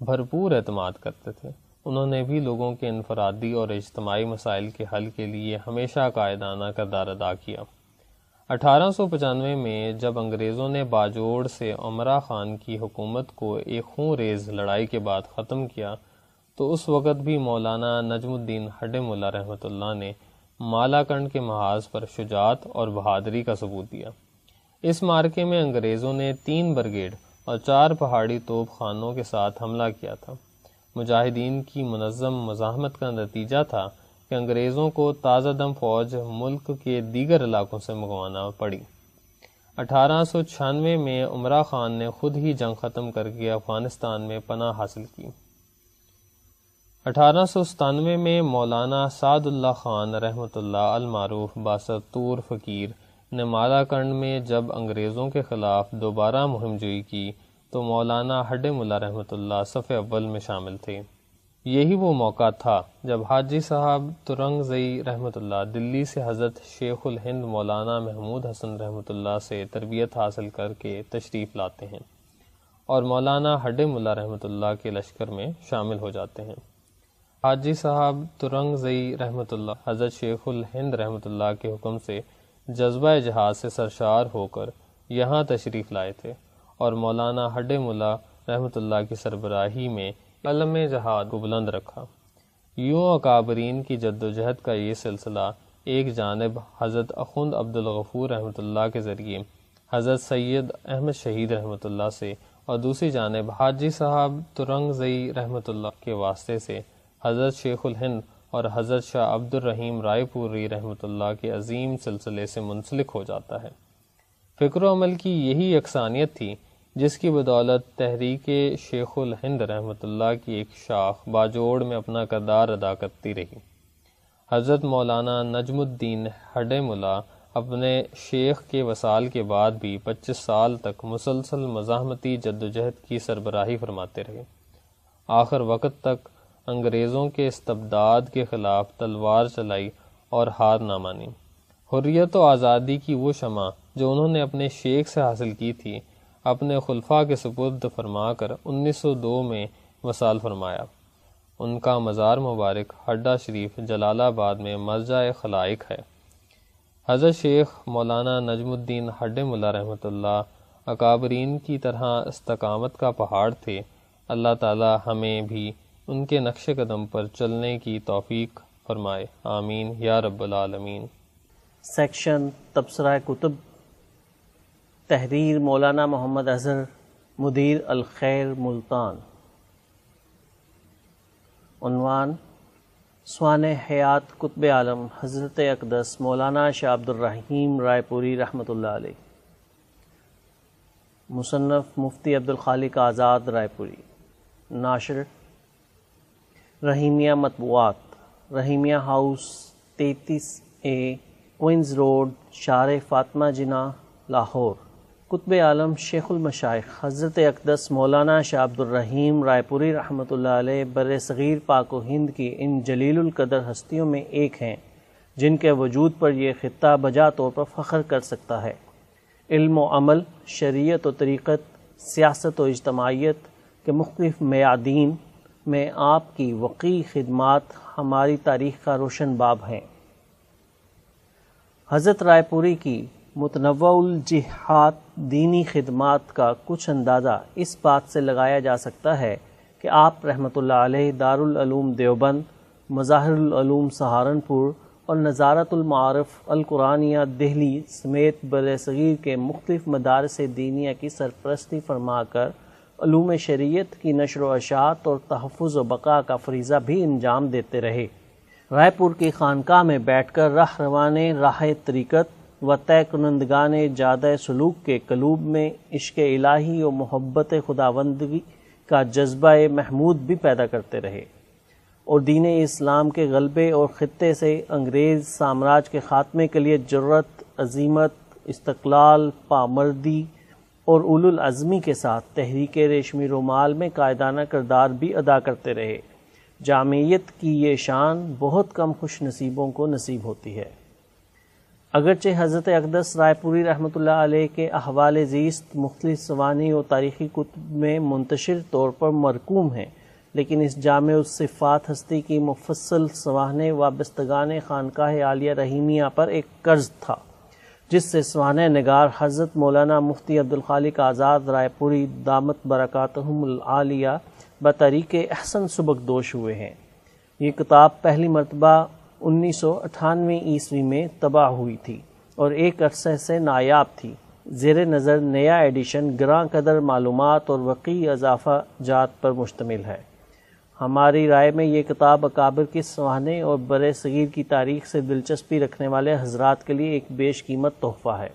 بھرپور اعتماد کرتے تھے۔ انہوں نے بھی لوگوں کے انفرادی اور اجتماعی مسائل کے حل کے لیے ہمیشہ قائدانہ کردار ادا کیا۔ اٹھارہ سو پچانوے میں جب انگریزوں نے باجوڑ سے عمرہ خان کی حکومت کو ایک خون ریز لڑائی کے بعد ختم کیا، تو اس وقت بھی مولانا نجم الدین ہڈ ملا رحمۃ اللہ نے مالا کنڈ کے محاذ پر شجاعت اور بہادری کا ثبوت دیا۔ اس مارکے میں انگریزوں نے تین برگیڈ اور چار پہاڑی توپ خانوں کے ساتھ حملہ کیا تھا۔ مجاہدین کی منظم مزاحمت کا نتیجہ تھا کہ انگریزوں کو تازہ دم فوج ملک کے دیگر علاقوں سے منگوانا پڑی۔ اٹھارہ سو چھیانوے میں عمرہ خان نے خود ہی جنگ ختم کر کے افغانستان میں پناہ حاصل کی۔ اٹھارہ سو ستانوے میں مولانا سعد اللہ خان رحمۃ اللہ المعروف باستور فقیر نے کنڈ میں جب انگریزوں کے خلاف دوبارہ مہم جوئی کی تو مولانا ہڈ ملا رحمۃ اللہ صف اول میں شامل تھے۔ یہی وہ موقع تھا جب حاجی صاحب ترنگ زئی رحمۃ اللہ دلی سے حضرت شیخ الہند مولانا محمود حسن رحمۃ اللہ سے تربیت حاصل کر کے تشریف لاتے ہیں اور مولانا ہڈ ملا رحمۃ اللہ کے لشکر میں شامل ہو جاتے ہیں۔ حاجی صاحب ترنگ زئی رحمۃ اللہ حضرت شیخ الہند رحمۃ اللہ کے حکم سے جذبہ جہاز سے سرشار ہو کر یہاں تشریف لائے تھے اور مولانا ہڈ ملا رحمۃ اللہ کی سربراہی میں علم جہاد کو بلند رکھا۔ یوں اکابرین کی جد و جہد کا یہ سلسلہ ایک جانب حضرت اخند عبد الغفور رحمۃ اللہ کے ذریعے، حضرت سید احمد شہید رحمۃ اللہ سے، اور دوسری جانب حاجی صاحب ترنگ زئی رحمۃ اللہ کے واسطے سے، حضرت شیخ الہند اور حضرت شاہ عبد الرحیم رائے پوری رحمۃ اللہ کے عظیم سلسلے سے منسلک ہو جاتا ہے۔ فکر و عمل کی یہی یکسانیت تھی جس کی بدولت تحریک شیخ الہند رحمۃ اللہ کی ایک شاخ باجوڑ میں اپنا کردار ادا کرتی رہی۔ حضرت مولانا نجم الدین ہڈ ملا اپنے شیخ کے وصال کے بعد بھی پچیس سال تک مسلسل مزاحمتی جد و جہد کی سربراہی فرماتے رہے۔ آخر وقت تک انگریزوں کے استبداد کے خلاف تلوار چلائی اور ہار نہ مانی۔ حریت و آزادی کی وہ شمع جو انہوں نے اپنے شیخ سے حاصل کی تھی، اپنے خلفاء کے سپرد فرما کر انیس سو دو میں وصال فرمایا۔ ان کا مزار مبارک ہڈا شریف جلال آباد میں مرجع خلائق ہے۔ حضرت شیخ مولانا نجم الدین ہڈ ملا رحمۃ اللہ اکابرین کی طرح استقامت کا پہاڑ تھے۔ اللہ تعالی ہمیں بھی ان کے نقش قدم پر چلنے کی توفیق فرمائے۔ آمین۔ یا رب العالمین۔ سیکشن تبصرہ کتب۔ تحریر مولانا محمد اظہر مدیر الخیر ملتان۔ عنوان سوان حیات قطب عالم حضرت اقدس مولانا شاہ عبد الرحیم رائے پوری رحمۃ اللہ علیہ۔ مصنف مفتی عبد الخالق آزاد رائے پوری۔ ناشر رحیمیہ مطبوعات، رحیمیہ ہاؤس تینتیس اے، کوئنز روڈ شار فاطمہ جنا لاہور۔ قطب عالم شیخ المشائق حضرت اقدس مولانا شاہ عبد الرحیم رائے پوری رحمۃ اللہ علیہ بر صغیر پاک و ہند کی ان جلیل القدر ہستیوں میں ایک ہیں، جن کے وجود پر یہ خطہ بجا طور پر فخر کر سکتا ہے۔ علم و عمل، شریعت و طریقت، سیاست و اجتماعیت کے مختلف میادین میں آپ کی وقی خدمات ہماری تاریخ کا روشن باب ہیں۔ حضرت رائے پوری کی متنوع الجہات دینی خدمات کا کچھ اندازہ اس بات سے لگایا جا سکتا ہے کہ آپ رحمۃ اللہ علیہ دارالعلوم دیوبند، مظاہر العلوم سہارنپور اور نظارت المعارف القرآنیہ دہلی سمیت بر صغیر کے مختلف مدارس دینیا کی سرپرستی فرما کر علوم شریعت کی نشر و اشاعت اور تحفظ و بقا کا فریضہ بھی انجام دیتے رہے۔ رائے پور کی خانقاہ میں بیٹھ کر راہ روانے راہ طریقت و طے کنندگان جادہ سلوک کے قلوب میں عشق الہی و محبت خداوندگی کا جذبہ محمود بھی پیدا کرتے رہے۔ اور دین اسلام کے غلبے اور خطے سے انگریز سامراج کے خاتمے کے لیے جرت عظیمت استقلال، پامردی اور اول العظمی کے ساتھ تحریک ریشمی رومال میں قائدانہ کردار بھی ادا کرتے رہے۔ جامعیت کی یہ شان بہت کم خوش نصیبوں کو نصیب ہوتی ہے۔ اگرچہ حضرت اقدس رائے پوری رحمۃ اللہ علیہ کے احوال زیست مختلف سوانی و تاریخی کتب میں منتشر طور پر مرکوم ہیں، لیکن اس جامع الصفات ہستی کی مفصل سواہنے وابستگان خانقاہ عالیہ رحیمیہ پر ایک قرض تھا۔ جس سے سوانح نگار حضرت مولانا مفتی عبدالخالق آزاد رائے پوری دامت برکاتہم العالیہ بطریق احسن سبق دوش ہوئے ہیں۔ یہ کتاب پہلی مرتبہ انیس سو اٹھانوے عیسوی میں تباہ ہوئی تھی اور ایک عرصے سے نایاب تھی۔ زیر نظر نیا ایڈیشن گراں قدر معلومات اور وقی اضافہ جات پر مشتمل ہے۔ ہماری رائے میں یہ کتاب اکابر کی سوہانے اور برے صغیر کی تاریخ سے دلچسپی رکھنے والے حضرات کے لیے ایک بیش قیمت تحفہ ہے۔